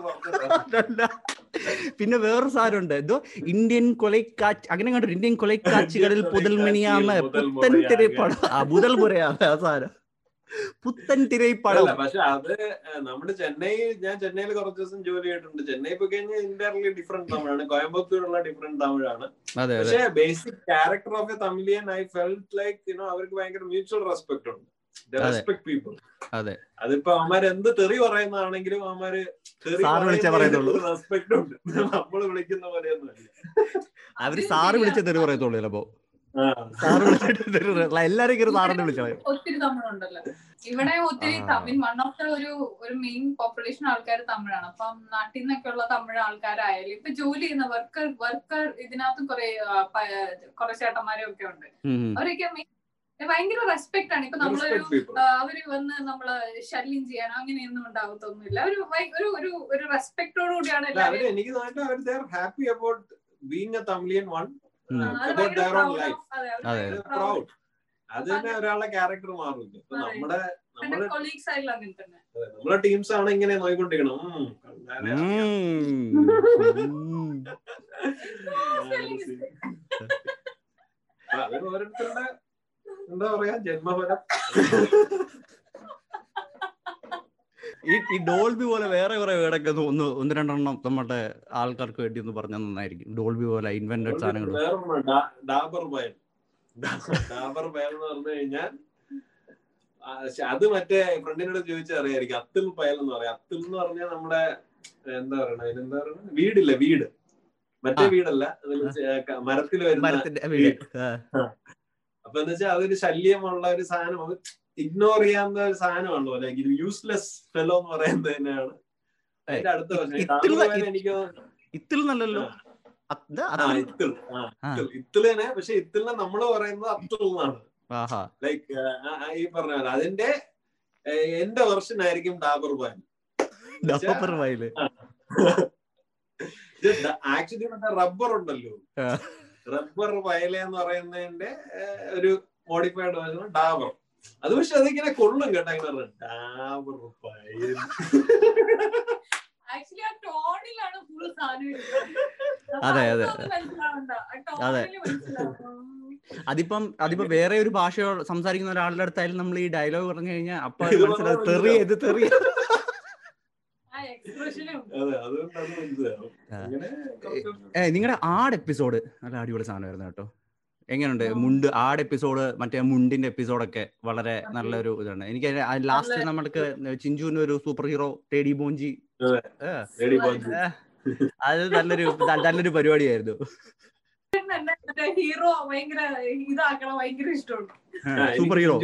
പിന്നെ വേറൊരു സാരമുണ്ട്. എന്തോ ഇന്ത്യൻ കൊലൈക്കാറ്റ് അങ്ങനെ കണ്ടു? ഇന്ത്യൻ കൊലൈക്കാച്ചുകളിൽ പുതൽമണിയാമ പുതൽ പുത്തൻ. തിരപ്പടം ആ പുതൽ മുറയാമ ആ സാധനം പുത്തൻ തിരപ്പടം പക്ഷെ അത് നമ്മുടെ ചെന്നൈ ഞാൻ ചെന്നൈയിൽ കുറച്ച് ദിവസം ജോലി ചെയ്തിട്ടുണ്ട്. ചെന്നൈ പോയി കഴിഞ്ഞാൽ ഇന്റർലി ഡിഫറെന്റ് തമിഴാണ്. കോയമ്പത്തൂരുള്ള ഡിഫറെന്റ് തമിഴാണ്. പക്ഷെ basic character of a Tamilian I felt like you know അവർക്ക് ഭയങ്കര മ്യൂച്വൽ റെസ്പെക്ട് ഉണ്ട്. റെസ്പെക്ട് പീപ്പിൾ അതെ അതിപ്പോ അവന്മാർ എന്ത് തെറി പറയുന്നതാണെങ്കിലും അവന്മാര്. റെസ്പെക്ട് ഉണ്ട് നമ്മൾ വിളിക്കുന്ന അവർ സാറ് വിളിച്ച തെറി പറയത്തുള്ളൂ ചിലപ്പോ ആ. സാറ് വിളിച്ചിട്ട്. എല്ലാരും കയറി സാറിനെ വിളിച്ചു ഒത്തിരി തമിഴുണ്ടല്ലോ ഇവിടെ ഒത്തിരി. തമിഴ് വൺ ഓഫ് ദ ഒരു ഒരു മെയിൻ പോപ്പുലേഷൻ ആൾക്കാർ തമിഴാണ് അപ്പം നാട്ടിൽ നിന്നൊക്കെ ഉള്ള തമിഴ് ആൾക്കാരായാലും ഇപ്പൊ ജോലി ചെയ്യുന്ന വർക്കർ വർക്കർ ഇതിനകത്തും കുറെ കുറെ ചേട്ടന്മാരും ഒക്കെ ഉണ്ട്. അവരൊക്കെ main- ഭയങ്കര റെസ്പെക്ട് ആണ്. ഇപ്പൊ നമ്മളൊരു അവർ വന്ന് നമ്മൾ ശല്യം ചെയ്യാനോ അങ്ങനെയൊന്നും ഉണ്ടാവത്തൊന്നുമില്ല. ഒരു ഒരു ഒരു ഒരു റെസ്പെക്ടോടു കൂടിയാണ് അല്ല, അവർ എല്ലാവരും എനിക്ക് happy about being a one about on life. Proud അത് തന്നെ ഒരാളുടെ ക്യാരക്ടർ മാറില്ല ഇപ്പൊ നമ്മുടെ നമ്മുടെ കൊളീഗ്സ് ആയാലും അങ്ങനെ തന്നെ. അതെ, നമ്മളെ ടീംസ് ആണ് ഇങ്ങനെ നോയിക്കൊണ്ടിരിക്കണം ഓരോരുത്തരുടെ എന്താ പറയാ? ജന്മഫലം. ഈ ഈ ഡോൾബി പോലെ വേറെ കുറെ വേടൊക്കെ ഒന്ന് ഒന്ന് രണ്ടെണ്ണം നമ്മുടെ ആൾക്കാർക്ക് വേണ്ടി ഒന്ന് പറഞ്ഞാൽ നന്നായിരിക്കും. ഡോൾബി പോലെ ഇൻവെന്റഡ് സാധനങ്ങൾ. ഡാബർ ബയൽ ഡാബർ ബയൽ എന്ന് പറഞ്ഞു കഴിഞ്ഞാൽ അത് മറ്റേ ഫ്രണ്ടിനോട് ചോദിച്ചാൽ അറിയായിരിക്കും. അത്തുൽ പയൽ എന്ന് പറയാം. അത്തിൽ എന്ന് പറഞ്ഞാൽ നമ്മുടെ എന്താ പറയണ അതിനെന്താ പറയണ വീടില്ല വീട്. മറ്റേ. വീടല്ല. മരത്തിൽ വരുന്ന. അപ്പൊ എന്ന് വെച്ചാൽ അതൊരു ശല്യമുള്ള ഒരു സാധനം. അത് ഇഗ്നോർ ചെയ്യാവുന്ന ഒരു സാധനമാണല്ലോ. ലൈക്ക് യൂസ്ലെസ് ഫെലോ എന്ന് പറയുന്നത് തന്നെയാണ്. അതിന്റെ അടുത്ത പ്രശ്നം. എനിക്ക് ഇത്തിൽ നല്ലല്ലോ. ഇത്തിളിനെ പക്ഷെ ഇത്തിലെ നമ്മൾ പറയുന്നത് എന്നാണ് ആഹാ. ലൈക്ക് ഈ പറഞ്ഞ പോലെ. അതിന്റെ എന്റെ വെർഷൻ ആയിരിക്കും ഡാബർ ഡബർ ആക്ച്വലി മറ്റേ റബ്ബർ ഉണ്ടല്ലോ. റബ്ബർ വയല എന്ന് പറയുന്നതിന്റെ ഒരു മോഡിഫൈഡ് വേർഷൻ ഡാബർ അത് പക്ഷെ അതിങ്ങനെ കൊള്ളും കേട്ടോ. ഇങ്ങനെ ഡാബർ വയൽ. അതെ, അതെ. അതെ. അതിപ്പം അതിപ്പോ വേറെ ഒരു ഭാഷയോ സംസാരിക്കുന്ന ഒരാളുടെ അടുത്തായാലും നമ്മൾ ഈ ഡയലോഗ് പറഞ്ഞു കഴിഞ്ഞാൽ അപ്പൊ മനസ്സിലാവും. പറഞ്ഞാൽ തെറി ഇത് തെറി. നിങ്ങളുടെ ആട് എപ്പിസോഡ് നല്ല അടിപൊളി സാധനമായിരുന്നു കേട്ടോ. എങ്ങനെയുണ്ട്. മുണ്ട് ആട് എപ്പിസോഡ് മറ്റേ മുണ്ടിന്റെ എപ്പിസോഡൊക്കെ വളരെ നല്ലൊരു ഇതാണ്. എനിക്ക് ലാസ്റ്റ് നമ്മൾക്ക് ചിഞ്ചുവിന് ഒരു സൂപ്പർ ഹീറോ ടേഡി ബോഞ്ചി. അതെ. ഏ, ബോഞ്ചി. അത് നല്ലൊരു നല്ലൊരു പരിപാടിയായിരുന്നു. ഹീറോ ഭയങ്കര ഇതാക്കണം ഭയങ്കര ഇഷ്ടമുണ്ട്. Super hero.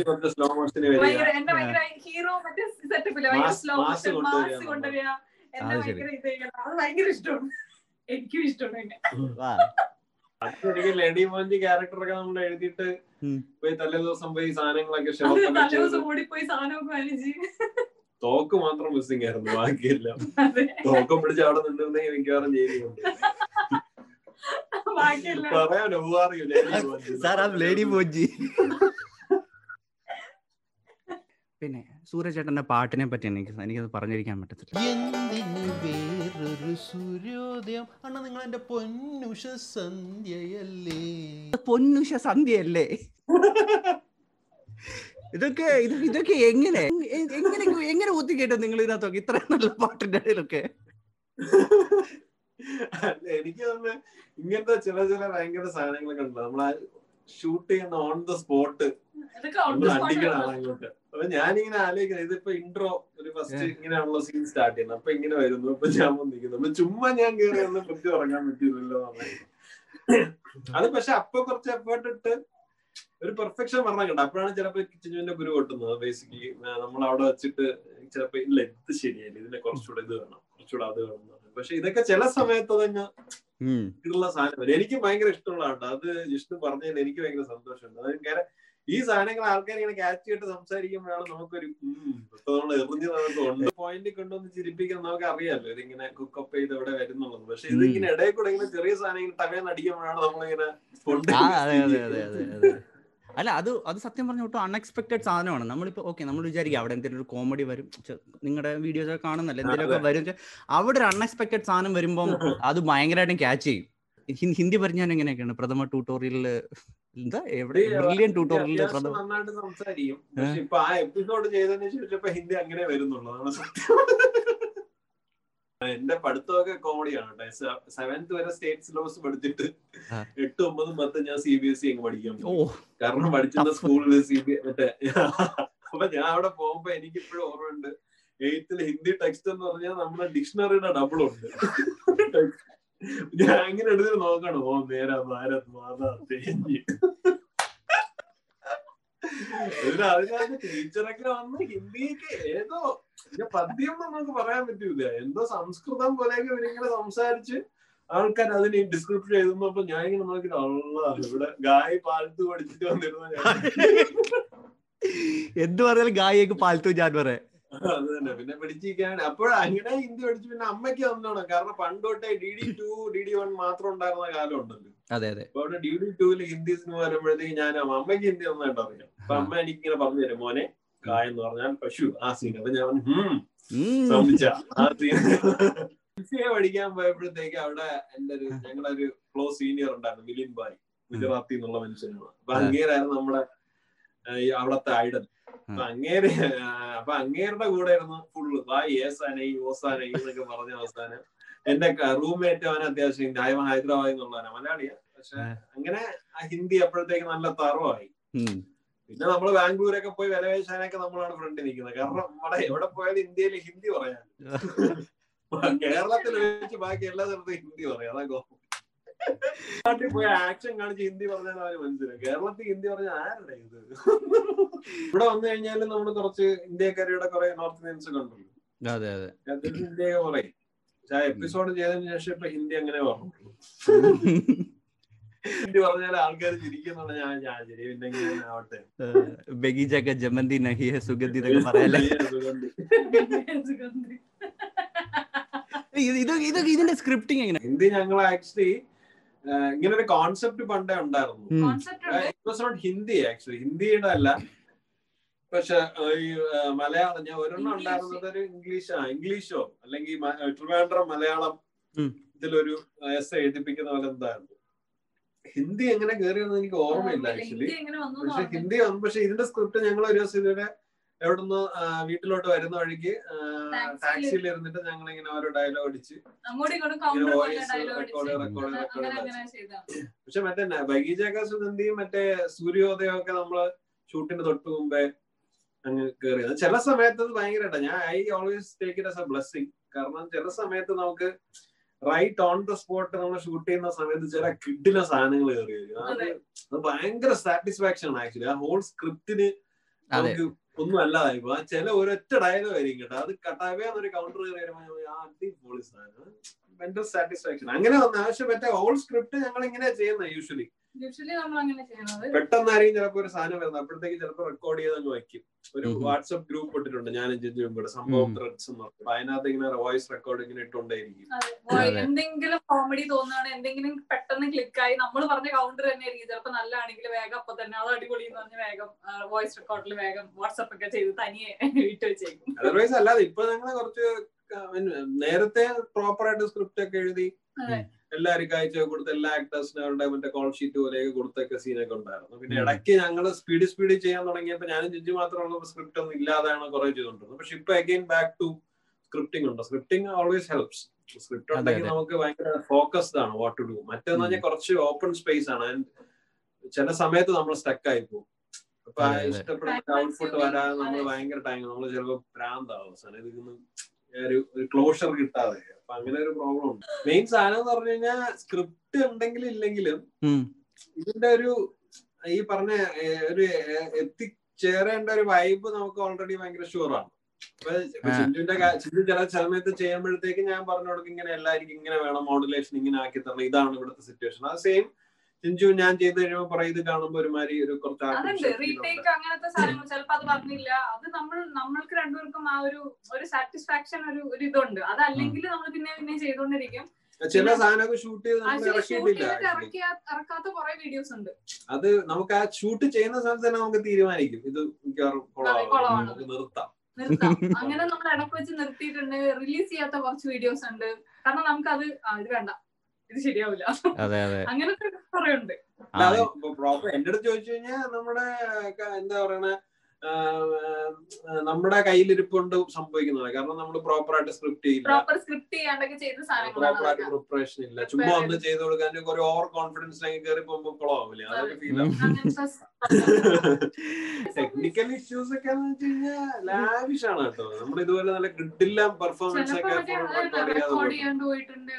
ഹീറോ മറ്റേ സെറ്റപ്പില്ല? ഭയങ്കര Mass- സ്ലോ മാസ് കൊണ്ടുവരിക എന്നെ അത് ശരി. ഭയങ്കര ഇത് അത് ഭയങ്കര ഇഷ്ടമാണ്. എനിക്കും ഇഷ്ടമാണ് എനിക്ക് ലേഡി മോഞ്ചി ക്യാരക്ടർ ഒക്കെ നമ്മൾ എഴുതിയിട്ട് പോയി തലേ ദിവസം പോയി സാധനങ്ങളൊക്കെ തോക്ക് മാത്രം മിസ്സിംഗ് ആയിരുന്നു ബാക്കിയെല്ലാം. തോക്കം പിടിച്ച് അവിടെ നിന്നിരുന്നെങ്കിൽ മിക്കവാറും ജയിലുണ്ട് lady മോഞ്ചി? സാർ ആ ലേഡി ബോഞ്ചി പിന്നെ സൂര്യചേട്ടന്റെ പാട്ടിനെ പറ്റി എനിക്ക് എനിക്കത് പറഞ്ഞിരിക്കാൻ പറ്റത്തില്ല. എന്തിന് വേറൊരു സൂര്യോദയം അണ്ണ നിങ്ങൾ എന്റെ പൊന്നുഷ സന്ധ്യയല്ലേ? പൊന്നുഷ സന്ധ്യയല്ലേ? ഇതൊക്കെ ഇതൊക്കെ എങ്ങനെ എങ്ങനെ എങ്ങനെ ഊത്തി കേട്ടോ നിങ്ങൾ ഇതിനകത്തൊക്കെ ഇത്ര നല്ല പാട്ടിന്റെ ഇടയിലൊക്കെ? എനിക്ക് തോന്നുന്നു ഇങ്ങനത്തെ ചില ചില ഭയങ്കര സാധനങ്ങളൊക്കെ ഉണ്ട് നമ്മളാ ഷൂട്ട് ചെയ്യുന്ന ഓൺ ദ സ്പോട്ട് അപ്പൊ ഞാനിങ്ങനെ ആലോചിക്കുന്നത് ഇതിപ്പോ ഇൻട്രോ ഒരു ഫസ്റ്റ് ഇങ്ങനെയാണല്ലോ സീൻ സ്റ്റാർട്ട് ചെയ്യുന്നത് അപ്പൊ ഇങ്ങനെ വരുന്നു. അപ്പൊ ഞാൻ വന്നിരിക്കുന്നു അപ്പൊ ചുമ്മാ ഞാൻ കയറി ഒന്ന് പറ്റി ഉറങ്ങാൻ പറ്റില്ലല്ലോ അത് പക്ഷെ അപ്പൊ കുറച്ച് എഫേർട്ട് ഇട്ട് ഒരു പെർഫെക്ഷൻ പറഞ്ഞാൽ കണ്ടോ അപ്പോഴാണ് ചിലപ്പോ കിച്ചനുവിന്റെ ഗുരു കൊട്ടുന്നത് ബേസിക്കലി നമ്മൾ അവിടെ വെച്ചിട്ട് ചിലപ്പോ ഇല്ല ഇത് ശരിയല്ല ഇതിന്റെ കുറച്ചുകൂടെ ഇത് വേണം. കുറച്ചുകൂടെ അത് വേണം പക്ഷെ ഇതൊക്കെ ചില സമയത്ത് തന്നെ. ഇതുള്ള സാധനം. എനിക്ക് ഭയങ്കര ഇഷ്ടമുള്ളതാണ് അത് ജിഷ്ണു പറഞ്ഞതിൽ എനിക്ക് ഭയങ്കര സന്തോഷമുണ്ട്. അതായത് ഈ സാധനങ്ങൾ ആൾക്കാർ ഇങ്ങനെ ക്യാച്ച് ചെയ്തിട്ട് സംസാരിക്കുമ്പോഴാണ് നമുക്കൊരു ഉം, ഇപ്പൊ നമ്മൾ എറിഞ്ഞ് നമുക്ക് ഉണ്ട്. പോയിന്റ് കൊണ്ടുവന്ന് ചിരിപ്പിക്കാൻ നമുക്ക് അറിയാലോ ഇതിങ്ങനെ കുക്കപ്പ് ചെയ്ത് ഇവിടെ വരുന്നുള്ളത്. പക്ഷെ ഇതിങ്ങനെ ഇടയിൽ കൂടെ ഇങ്ങനെ ചെറിയ സാധനം തകയെന്ന് അടിക്കുമ്പോഴാണ് നമ്മളിങ്ങനെ കൊണ്ട് അല്ല അത് അത് സത്യം പറഞ്ഞ ഒട്ടും അൺഎക്സ്പെക്ടഡ് സാധനമാണ്. നമ്മളിപ്പോ ഓക്കെ നമ്മൾ വിചാരിക്കുക അവിടെ എന്തെങ്കിലും ഒരു കോമഡി വരും. നിങ്ങളുടെ വീഡിയോസ് ഒക്കെ കാണുന്നല്ലേ എന്തെങ്കിലുമൊക്കെ വരും. അവിടെ ഒരു അൺഎക്സ്പെക്ടഡ് സാധനം വരുമ്പോൾ അത് ഭയങ്കരമായിട്ടും ക്യാച്ച് ചെയ്യും. ഹിന്ദി പറഞ്ഞാൽ എങ്ങനെയൊക്കെയാണ്? പ്രഥമ ട്യൂട്ടോറിയലിൽ എന്താ എവിടെ ബ്രില്യൻ ട്യൂട്ടോറിയലിൽ നന്നായിട്ട് സംസാരിക്കും. പക്ഷെ ഇപ്പൊ ആ എപ്പിസോഡ് ചെയ്തതിന് ശേഷം ഇപ്പൊ ഹിന്ദി അങ്ങനെ വരുന്നുള്ളൂ സത്യം. എന്റെ പഠിത്തമൊക്കെ കോമഡിയാണ് കേട്ടോ. സെവൻത് വരെ സ്റ്റേറ്റ് സിലബസ് പഠിച്ചിട്ട്. എട്ട് ഒമ്പതും പത്തും ഞാൻ സി ബി എസ് സി അങ്ങ് പഠിക്കാൻ ഓ. കാരണം പഠിച്ചിരുന്ന. സ്കൂളിൽ സി ബി മറ്റേ അപ്പൊ ഞാൻ അവിടെ പോകുമ്പോ എനിക്ക് ഇപ്പോഴും ഓർമ്മയുണ്ട് എയ്ത്തിൽ ഹിന്ദി ടെക്സ്റ്റ് എന്ന് പറഞ്ഞാൽ നമ്മുടെ ഡിക്ഷണറിയുടെ ഡബിൾ ഉണ്ട്. ഞാൻ അങ്ങനെ എടുത്തിട്ട് നോക്കണം. ഓ നേരാ ഭാരത് മാതാ തേഞ്ഞ്. ടീച്ചറൊക്കെ വന്ന് ഹിന്ദിയൊക്കെ ഏതോ പദ്യം നമുക്ക് പറയാൻ പറ്റൂല. എന്തോ സംസ്കൃതം പോലെയൊക്കെ ഇവരിങ്ങനെ സംസാരിച്ച് ആൾക്കാർ അതിന് ഡിസ്ക്രിപ്ഷൻ അപ്പൊ ഞാൻ ഇങ്ങനെ നോക്കിട്ട് ഇവിടെ ഗായ് പാലത്ത് പഠിച്ചിട്ട് വന്നിരുന്ന എന്ത് പറഞ്ഞാലും ഗായിക്ക് ഞാൻ ജാൻവറ അത് തന്നെ പിന്നെ പഠിച്ചിരിക്കാൻ അപ്പോൾ അങ്ങനെ ഹിന്ദി പഠിച്ചു പിന്നെ അമ്മയ്ക്ക് തന്നോണം കാരണം പണ്ടോട്ടേ D D two D D one മാത്രം ഉണ്ടായിരുന്ന കാലം ഉണ്ടല്ലോ. അതെ അതെ. അപ്പൊ അവിടെ ഡി ഡി ടൂൽ ഹിന്ദി സിനിമ വരുമ്പോഴത്തേക്ക് ഞാൻ അമ്മയ്ക്ക് ഹിന്ദി നന്നായിട്ട് അറിയാം. അപ്പൊ അമ്മ എനിക്ക് ഇങ്ങനെ പറഞ്ഞു തരും മോനെ കായ എന്ന് പറഞ്ഞാൽ പശു ആ സീൻ അപ്പൊ ഞാൻ ഹും. ആ സീൻ സിയെ പഠിക്കാൻ പോയപ്പോഴത്തേക്ക് അവിടെ എന്റെ ഒരു ഞങ്ങളെ ഒരു ക്ലോസ് സീനിയർ ഉണ്ടായിരുന്നു മിലിൻ ബായ് ഗുജറാത്തി എന്നുള്ള മനുഷ്യനാണ്. അപ്പൊ അങ്ങേരായിരുന്നു നമ്മുടെ അവിടത്തെ ഐഡൽ അപ്പൊ അങ്ങേര് അപ്പൊ അങ്ങേരുടെ കൂടെ ആയിരുന്നു ഫുള്ള് ബായ് ഏസാനൈ ഓസാനൈ എന്നൊക്കെ പറഞ്ഞ അവസാനം. എന്റെ റൂംമേറ്റ് അവൻ അത്യാവശ്യം ന്യായം ഹൈദരാബാദ് എന്നുള്ളതാണ്. മലയാളിയാ. പക്ഷെ അങ്ങനെ ആ ഹിന്ദി അപ്പോഴത്തേക്ക് നല്ല തറവായി. പിന്നെ നമ്മൾ ബാംഗ്ലൂരൊക്കെ പോയി വിലവേശാനൊക്കെ നമ്മളാണ് ഫ്രണ്ടിൽ നിൽക്കുന്നത്. കാരണം നമ്മുടെ എവിടെ പോയാലും ഇന്ത്യയിൽ ഹിന്ദി പറയാൻ. കേരളത്തിൽ വെച്ച് ബാക്കി എല്ലാ സ്ഥലത്തും ഹിന്ദി പറയാം. അതാ നാട്ടിൽ പോയി ആക്ഷൻ കാണിച്ച് ഹിന്ദി പറഞ്ഞാൽ അവർ മനസ്സിലാവും. കേരളത്തിൽ ഹിന്ദി പറഞ്ഞാൽ ആരുടെ ഇത്? ഇവിടെ വന്നു കഴിഞ്ഞാൽ നമ്മൾ കുറച്ച് ഇന്ത്യക്കാരുടെ കുറെ നോർത്ത് ഇന്ത്യൻസ് ഒക്കെ ഉണ്ടല്ലോ. അതെ അതെ. ഇന്ത്യ കുറെ. പക്ഷെ ആ എപ്പിസോഡ് ചെയ്തതിന് ശേഷം ഇപ്പൊ ഹിന്ദി അങ്ങനെ പറഞ്ഞു ഹിന്ദി പറഞ്ഞാൽ ആൾക്കാർ ചിരിക്കുന്നുള്ള ഞാൻ ഞാൻ ശരി പിന്നെ ഇങ്ങനെ ആവട്ടെ. ബഗീചൊക്കെ ജമന്തി നഹി എന്നൊക്കെ പറയാല്ലേ? ഇത് ഇതിന്റെ സ്ക്രിപ്റ്റിംഗ് എങ്ങനെ ഹിന്ദി ഞങ്ങൾ ആക്ച്വലി ഇങ്ങനെ ഒരു കോൺസെപ്റ്റ് പണ്ടേ ഉണ്ടായിരുന്നു. It was not Hindi actually ഹിന്ദിയുടെ അല്ല പക്ഷെ ഈ മലയാളം ഞാൻ ഒരെണ്ണം ഉണ്ടായിരുന്നത് ഒരു ഇംഗ്ലീഷ് ആ ഇംഗ്ലീഷോ അല്ലെങ്കിൽ ട്രിവാൻഡ്രം മലയാളം. ഇതിലൊരു എസ് എഴുതിപ്പിക്കുന്ന പോലെ എന്തായിരുന്നു. ഹിന്ദി എങ്ങനെ കയറിയെന്ന് എനിക്ക് ഓർമ്മയില്ല ആക്ച്വലി ഹിന്ദി എങ്ങനെ വന്നു പക്ഷെ ഹിന്ദി വന്നു. പക്ഷെ ഇതിന്റെ സ്ക്രിപ്റ്റ് ഞങ്ങൾ ഒരു ദിവസം ഇതുവരെ എവിടുന്ന് വീട്ടിലോട്ട് വരുന്ന വഴിക്ക് ടാക്സിയിൽ ഇരുന്നിട്ട് ഞങ്ങൾ ഇങ്ങനെ ഓരോ ഡയലോഗ് അടിച്ച് അങ്ങോട്ടും ഇങ്ങോട്ടും ഇങ്ങനെ കൗണ്ടർ പോലെ ഡയലോഗ് അടിച്ച് അങ്ങനെ അങ്ങനെ അടിച്ച്. അങ്ങനെ ചെയ്ത പക്ഷെ മറ്റേ ബഗീജാക്ക സുഗന്ധിയും മറ്റേ സൂര്യോദയം ഒക്കെ നമ്മൾ ഷൂട്ടിന് തൊട്ട് മുമ്പേ അങ്ങ് കയറിയത് ചില സമയത്ത് അത് ഭയങ്കര ഞാൻ I always take it as a blessing കാരണം ചില സമയത്ത് നമുക്ക് റൈറ്റ് ഓൺ ദ സ്പോട്ട് നമ്മൾ ഷൂട്ട് ചെയ്യുന്ന സമയത്ത് ചില കിഡിലെ സാധനങ്ങൾ കയറി വരും. അത് അതെ. ഭയങ്കര സാറ്റിസ്ഫാക്ഷൻ ആണ് ആക്ച്വലി ആ ഹോൾ സ്ക്രിപ്റ്റിന് നമുക്ക് ഒന്നും അല്ലാതായിപ്പോ ആ ചില ഒരൊറ്റ ഡയലോഗ് ആയിരിക്കും കേട്ടോ. അത് കട്ടാവെന്നൊരു കൗണ്ടർ കയറി വരുമ്പോൾ അടിപൊളി സാധനം. മെന്റൽ സാറ്റിസ്ഫാക്ഷൻ അങ്ങനെ വന്ന ആവശ്യം മറ്റേ ഓൾ സ്ക്രിപ്റ്റ് ഞങ്ങൾ ഇങ്ങനെ ചെയ്യുന്നത് യൂഷ്വലി യൂഷ്വലി നമ്മൾ അങ്ങനെ ചെയ്യുന്നത് പെട്ടെന്നായിരിക്കും ചിലപ്പോ ഒരു സാധനം വരുന്നത്. അപ്പോഴത്തേക്ക് ചിലപ്പോൾ റെക്കോർഡ് ചെയ്ത് അങ്ങ് വയ്ക്കും. ഒരു. വാട്സ്ആപ്പ് ഗ്രൂപ്പ് ഇട്ടിട്ടുണ്ട് ഞാൻ ജിജു ഇവിടെ സംഭവം. ത്രെഡ്സ് എന്ന് പറഞ്ഞു അപ്പൊ അതിനകത്ത് ഇങ്ങനെ വോയിസ് റെക്കോർഡ് ഇങ്ങനെ ഇട്ടുകൊണ്ടേയിരിക്കും. എന്തെങ്കിലും കോമഡി തോന്നുകയാണ് എന്തെങ്കിലും പെട്ടെന്ന് ക്ലിക്കായി നമ്മൾ പറഞ്ഞ കൗണ്ടർ തന്നെ ആയിരിക്കും ചിലപ്പോ നല്ലതാണെങ്കിൽ വേഗം അപ്പൊ തന്നെ അത് അടിപൊളി എന്ന് പറഞ്ഞ് വേഗം വോയിസ് റെക്കോർഡിൽ വേഗം വാട്സ്ആപ്പ് ഒക്കെ ചെയ്ത് തനിയെ ഇട്ട് വെച്ചേക്കും. അതർവൈസ് അല്ലാതെ ഇപ്പൊ ഞങ്ങൾ കുറച്ച് നേരത്തെ പ്രോപ്പർ ആയിട്ട് സ്ക്രിപ്റ്റ് ഒക്കെ എഴുതി. എല്ലാവർക്കും അയച്ചു കൊടുത്ത് എല്ലാ ആക്ടേഴ്സിനും അവരുടെ മറ്റേ കോൾ ഷീറ്റ് പോലെയൊക്കെ കൊടുത്തൊക്കെ സീനൊക്കെ ഉണ്ടായിരുന്നു. പിന്നെ. ഇടയ്ക്ക് ഞങ്ങൾ സ്പീഡ് സ്പീഡ് ചെയ്യാൻ തുടങ്ങിയപ്പോൾ ഞാനും ജിജു മാത്രമാണ് സ്ക്രിപ്റ്റ് ഒന്നും ഇല്ലാതെയാണ് കുറെ ചെയ്തുകൊണ്ടിരുന്നത്. പക്ഷെ ഇപ്പൊ അഗൈൻ ബാക്ക് ടു സ്ക്രിപ്റ്റിംഗ് ഉണ്ട്. സ്ക്രിപ്റ്റിംഗ് ഓൾവേസ് ഹെൽപ്സ് സ്ക്രിപ്റ്റ് ഉണ്ടെങ്കിൽ നമുക്ക് ഭയങ്കര ഫോക്കസ്ഡ് ആണ് വാട്ട് ടു ഡു മറ്റേന്ന് പറഞ്ഞാൽ കുറച്ച് ഓപ്പൺ സ്പേസ് ആണ്. ആൻഡ് ചില സമയത്ത് നമ്മൾ സ്റ്റക്ക് ആയി പോകും. അപ്പൊ. ഇഷ്ടപ്പെടുന്ന ഔട്ട്പുട്ട് വരാതെ നമ്മൾ ഭയങ്കര ടൈം നമ്മൾ ചിലപ്പോൾ ഭ്രാന്താവും. ഒരു ഒരു ക്ലോഷർ കിട്ടാതെ. അപ്പൊ അങ്ങനെ ഒരു പ്രോബ്ലം ഉണ്ട്. മെയിൻ സാധനം എന്ന് പറഞ്ഞു കഴിഞ്ഞാൽ സ്ക്രിപ്റ്റ് ഉണ്ടെങ്കിലും ഇല്ലെങ്കിലും ഇതിന്റെ ഒരു ഈ പറഞ്ഞ ഒരു എത്തിച്ചേരേണ്ട ഒരു വൈബ് നമുക്ക് ഓൾറെഡി ഭയങ്കര ഷുവറാണ് കാ- ചിഞ്ചു ചില സമയത്ത് ചെയ്യുമ്പോഴത്തേക്ക് ഞാൻ പറഞ്ഞു കൊടുക്കും ഇങ്ങനെ എല്ലാവർക്കും ഇങ്ങനെ വേണം മോഡുലേഷൻ ഇങ്ങനെ ആക്കി തരണം ഇതാണ് ഇവിടുത്തെ സിറ്റുവേഷൻ അത് സെയിം ചിഞ്ചു ഞാൻ ചെയ്ത് കഴിയുമ്പോൾ പറയും ഇത് കാണുമ്പോൾ ഒരുമാതിരി ഒരു കുറച്ച് അങ്ങനത്തെ സാധനങ്ങൾ ചിലപ്പോ അത് പറഞ്ഞില്ല അത് നമ്മൾ നമ്മൾക്ക് രണ്ടുപേർക്കും ആ ഒരു ഒരു സാറ്റിസ്ഫാക്ഷൻ ഒരു ഒരു ഇതുണ്ട്. അതല്ലെങ്കിൽ നമ്മൾ പിന്നെ പിന്നെ ചെയ്തോണ്ടിരിക്കും ചില സാധനമൊക്കെ ഷൂട്ട് ചെയ്ത് ഇറക്കിയിട്ടില്ല ഇറക്കാത്ത കുറെ വീഡിയോസ് ഉണ്ട്. അത് നമുക്ക് ആ ഷൂട്ട് ചെയ്യുന്ന സമയത്ത് തന്നെ നമുക്ക് തീരുമാനിക്കും. ഇത് മിക്കവാറും അതെ. നമുക്ക് നിർത്താം. അങ്ങനെ നമ്മൾ ഇടയ്ക്ക് വെച്ച് നിർത്തിയിട്ടുണ്ട്. റിലീസ് ചെയ്യാത്ത കുറച്ച് വീഡിയോസ് ഉണ്ട്. കാരണം നമുക്ക് ആ ഇത് വേണ്ട. ഇത് ശരിയാവില്ല. അതെ അതെ. അങ്ങനത്തെ കുറെ ഉണ്ട് ആ, പ്രോപ്പർ എന്റെ അടുത്ത് ചോദിച്ചു കഴിഞ്ഞാൽ നമ്മുടെ എന്താ പറയണ നമ്മുടെ കയ്യിലിരിപ്പുണ്ട് സംഭവിക്കുന്നത് കാരണം നമ്മൾ പ്രോപ്പർ ആയിട്ട് സ്ക്രിപ്റ്റ് ചെയ്യില്ല. പ്രോപ്പർ ആയിട്ട് പ്രിപ്പറേഷൻ ഇല്ല. ചുമ്മാ ഒന്ന് ചെയ്ത്. കൊടുക്കാൻ ഒരു ഓവർ കോൺഫിഡൻസിലേക്ക് കയറി പോകുമ്പോൾ കുളമാവില്ലേ അതൊക്കെ ഫീൽ ആവും ടെക്നിക്കൽ ഇഷ്യൂസ് ഒക്കെ എന്ന് വെച്ച് കഴിഞ്ഞാൽ ലാവിഷ് ആണ് കേട്ടോ. നമ്മൾ ഇതുപോലെ നല്ല ഗ്രിഡില്ല പെർഫോമൻസ് ഒക്കെ റെക്കോർഡ് ചെയ്യാതെ പോയിട്ടുണ്ട്.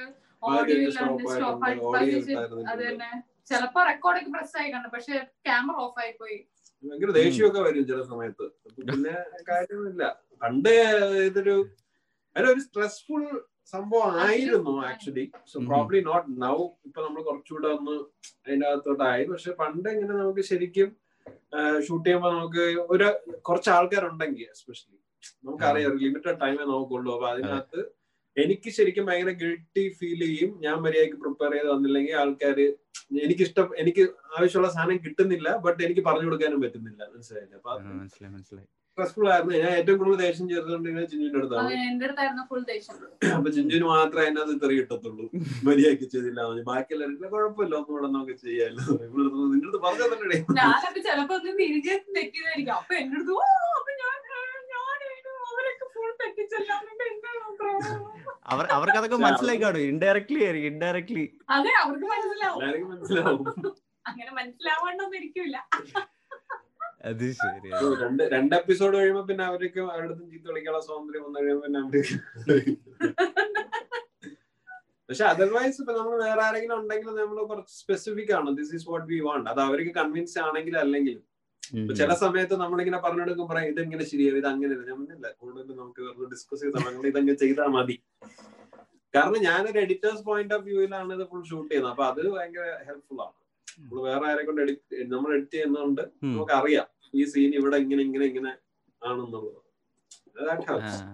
ചിലപ്പോ റെക്കോർഡൊക്കെ പ്രസ് ആയി കണ്ടു പക്ഷെ ക്യാമറ ഓഫ് ആയി പോയി. ഭയങ്കര ദേഷ്യമൊക്കെ വരും ചില സമയത്ത്. പിന്നെ കാര്യമില്ല. പണ്ട് ഇതൊരു അതൊരു സ്ട്രെസ്ഫുൾ സംഭവം ആയിരുന്നു actually so. Probably not now ഇപ്പൊ നമ്മൾ കുറച്ചുകൂടെ ഒന്ന് അതിന്റെ അകത്തോട്ടായി. പക്ഷെ പണ്ട് ഇങ്ങനെ നമുക്ക് ശരിക്കും ഷൂട്ട് ചെയ്യുമ്പോൾ നമുക്ക് ഒരു കുറച്ച് ആൾക്കാരുണ്ടെങ്കിൽ എസ്പെഷ്യലി നമുക്കറിയാം ലിമിറ്റഡ് ടൈമേ നോക്കുള്ളൂ അപ്പൊ അതിനകത്ത് എനിക്ക് ശരിക്കും ഭയങ്കര ഗിൽട്ടി ഫീൽ ചെയ്യും. ഞാൻ മര്യാദയ്ക്ക് പ്രിപ്പയർ ചെയ്ത് വന്നില്ലെങ്കിൽ ആൾക്കാര് എനിക്ക് ഇഷ്ടം എനിക്ക് ആവശ്യമുള്ള സാധനം കിട്ടുന്നില്ല ബട്ട് എനിക്ക് പറഞ്ഞു കൊടുക്കാനും പറ്റുന്നില്ല. മനസ്സിലായില്ലേ? അപ്പൊ മനസ്സിലായി മനസ്സിലായി. സ്ട്രെസ്ഫുൾ ആയിരുന്നു. ഞാൻ ഏറ്റവും കൂടുതൽ ദേഷ്യം ചേർത്തുകൊണ്ടിരുന്നത് ചിഞ്ചിന്റെ അടുത്താണ്. അത് എന്റെ അടുത്തായിരുന്നു ഫുൾ ദേഷ്യം. അപ്പൊ ചിഞ്ചിന് മാത്രമേ അതിനകത്ത് ഇത്രയും കിട്ടത്തുള്ളൂ. മര്യാദയ്ക്ക് ചെയ്തില്ല. ബാക്കിയുള്ളവർക്ക് കുഴപ്പമില്ല ഒന്നും ഇവിടെ നമുക്ക് ചെയ്യാമല്ലോ നിന്റെ അടുത്ത് പറഞ്ഞു തന്നെ ചിലപ്പോ ഒന്ന് തിരികെ തെറ്റിയതായിരിക്കും. അപ്പൊ എന്റെ അടുത്ത് "ഓ, അപ്പൊ ഞാൻ ഞാനായിരുന്നു. അവരൊക്കെ ഫുൾ തെറ്റിച്ചെല്ലാം. എന്നിട്ട് എന്നെ നോക്കണം." അവർ അവർക്ക് അതൊക്കെ മനസ്സിലായി കാണും ഇൻഡയറക്ട്ലി ആയിരിക്കും ഇൻഡയറക്ട്ലി അതെ അവർക്ക് മനസ്സിലാവും. അങ്ങനെ മനസ്സിലാവാണ്ടൊന്നും ഇരിക്കൂല അത് ശരി. രണ്ട് രണ്ട് എപ്പിസോഡ് കഴിയുമ്പോ പിന്നെ അവർക്ക് അവരുടെ അടുത്ത് ചീത്ത വിളിക്കാനുള്ള സ്വാതന്ത്ര്യം വന്നു കഴിയുമ്പോ പിന്നെ അവർ പക്ഷെ അതർവൈസ് ഇപ്പൊ നമ്മൾ വേറെ ആരെങ്കിലും ഉണ്ടെങ്കിൽ നമ്മൾ കുറച്ച് സ്പെസിഫിക് ആണ്. This is what we want അത് അവർക്ക് കൺവിൻസ് ആണെങ്കിൽ അല്ലെങ്കിൽ ചില സമയത്ത് നമ്മളിങ്ങനെ പറഞ്ഞെടുക്കും പറയാം ഇതെങ്ങനെ ശരിയാവും? ഇത് അങ്ങനെ ഞാൻ പറഞ്ഞില്ല കൂടുതൽ നമുക്ക് വെറുതെ ഡിസ്കസ് ചെയ്ത് ഇതങ്ങ് ചെയ്താൽ മതി. കാരണം ഞാനൊരു എഡിറ്റേഴ്സ് പോയിന്റ് ഓഫ് വ്യൂവിലാണ് ഇത് ഫുൾ ഷൂട്ട് ചെയ്യുന്നത്. അപ്പൊ അത് ഭയങ്കര ഹെൽപ്ഫുൾ ആണ്. നമ്മൾ വേറെ ആരെ കൊണ്ട് എഡിറ്റ് നമ്മൾ എഡിറ്റ് ചെയ്യുന്നതുകൊണ്ട് നമുക്ക് അറിയാം ഈ സീൻ ഇവിടെ ഇങ്ങനെ ഇങ്ങനെ ഇങ്ങനെ ആണെന്നുള്ളത്.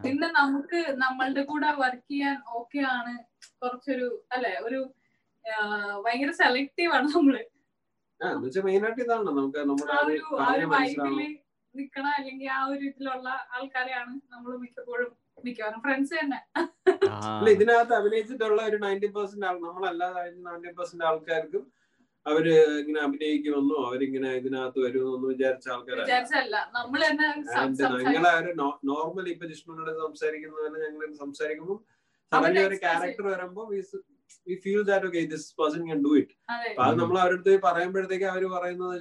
പിന്നെ നമുക്ക് നമ്മളുടെ കൂടെ വർക്ക് ചെയ്യാൻ ഓക്കെ ആണ്. കുറച്ചൊരു അല്ലെ ഒരു ഭയങ്കര സെലക്റ്റീവ് ആണ് നമ്മൾ. ഇതാണ്. നമുക്ക് നമ്മുടെ നിക്കണ അല്ലെങ്കിൽ ആ ഒരു ഇതിലുള്ള ആൾക്കാരെയാണ് നമ്മൾ മിക്കപ്പോഴും മിക്കവാറും ഫ്രണ്ട്സ് തന്നെ. അല്ല ഇതിനകത്ത് അഭിനയിച്ചിട്ടുള്ള ഒരു നയന്റി പെർസെന്റ് ആൾ നമ്മളല്ലാതെ നയന്റി പെർസെന്റ് ആൾക്കാർക്കും അവർ ഇങ്ങനെ അഭിനയിക്കുമെന്നോ അവരിങ്ങനെ ഇതിനകത്ത് വരുമെന്നൊന്നും വിചാരിച്ച ആൾക്കാരല്ല. വിചാരിച്ചല്ല നമ്മൾ തന്നെ സം- ആൻഡ് സംസാരിക്കും. ഞങ്ങളെ ഒരു നോർമലി ഇപ്പൊ ജിഷ്ണുനോട് സംസാരിക്കുന്ന പോലെ ഞങ്ങൾ സംസാരിക്കുമ്പോൾ അവരുടെ ഒരു ക്യാരക്ടർ വരുമ്പോൾ we feel that okay this person can do it അപ്പൊ അത് നമ്മൾ അവരുടെ അടുത്ത് പറയുമ്പോഴത്തേക്ക് അവർ പറയുന്നത്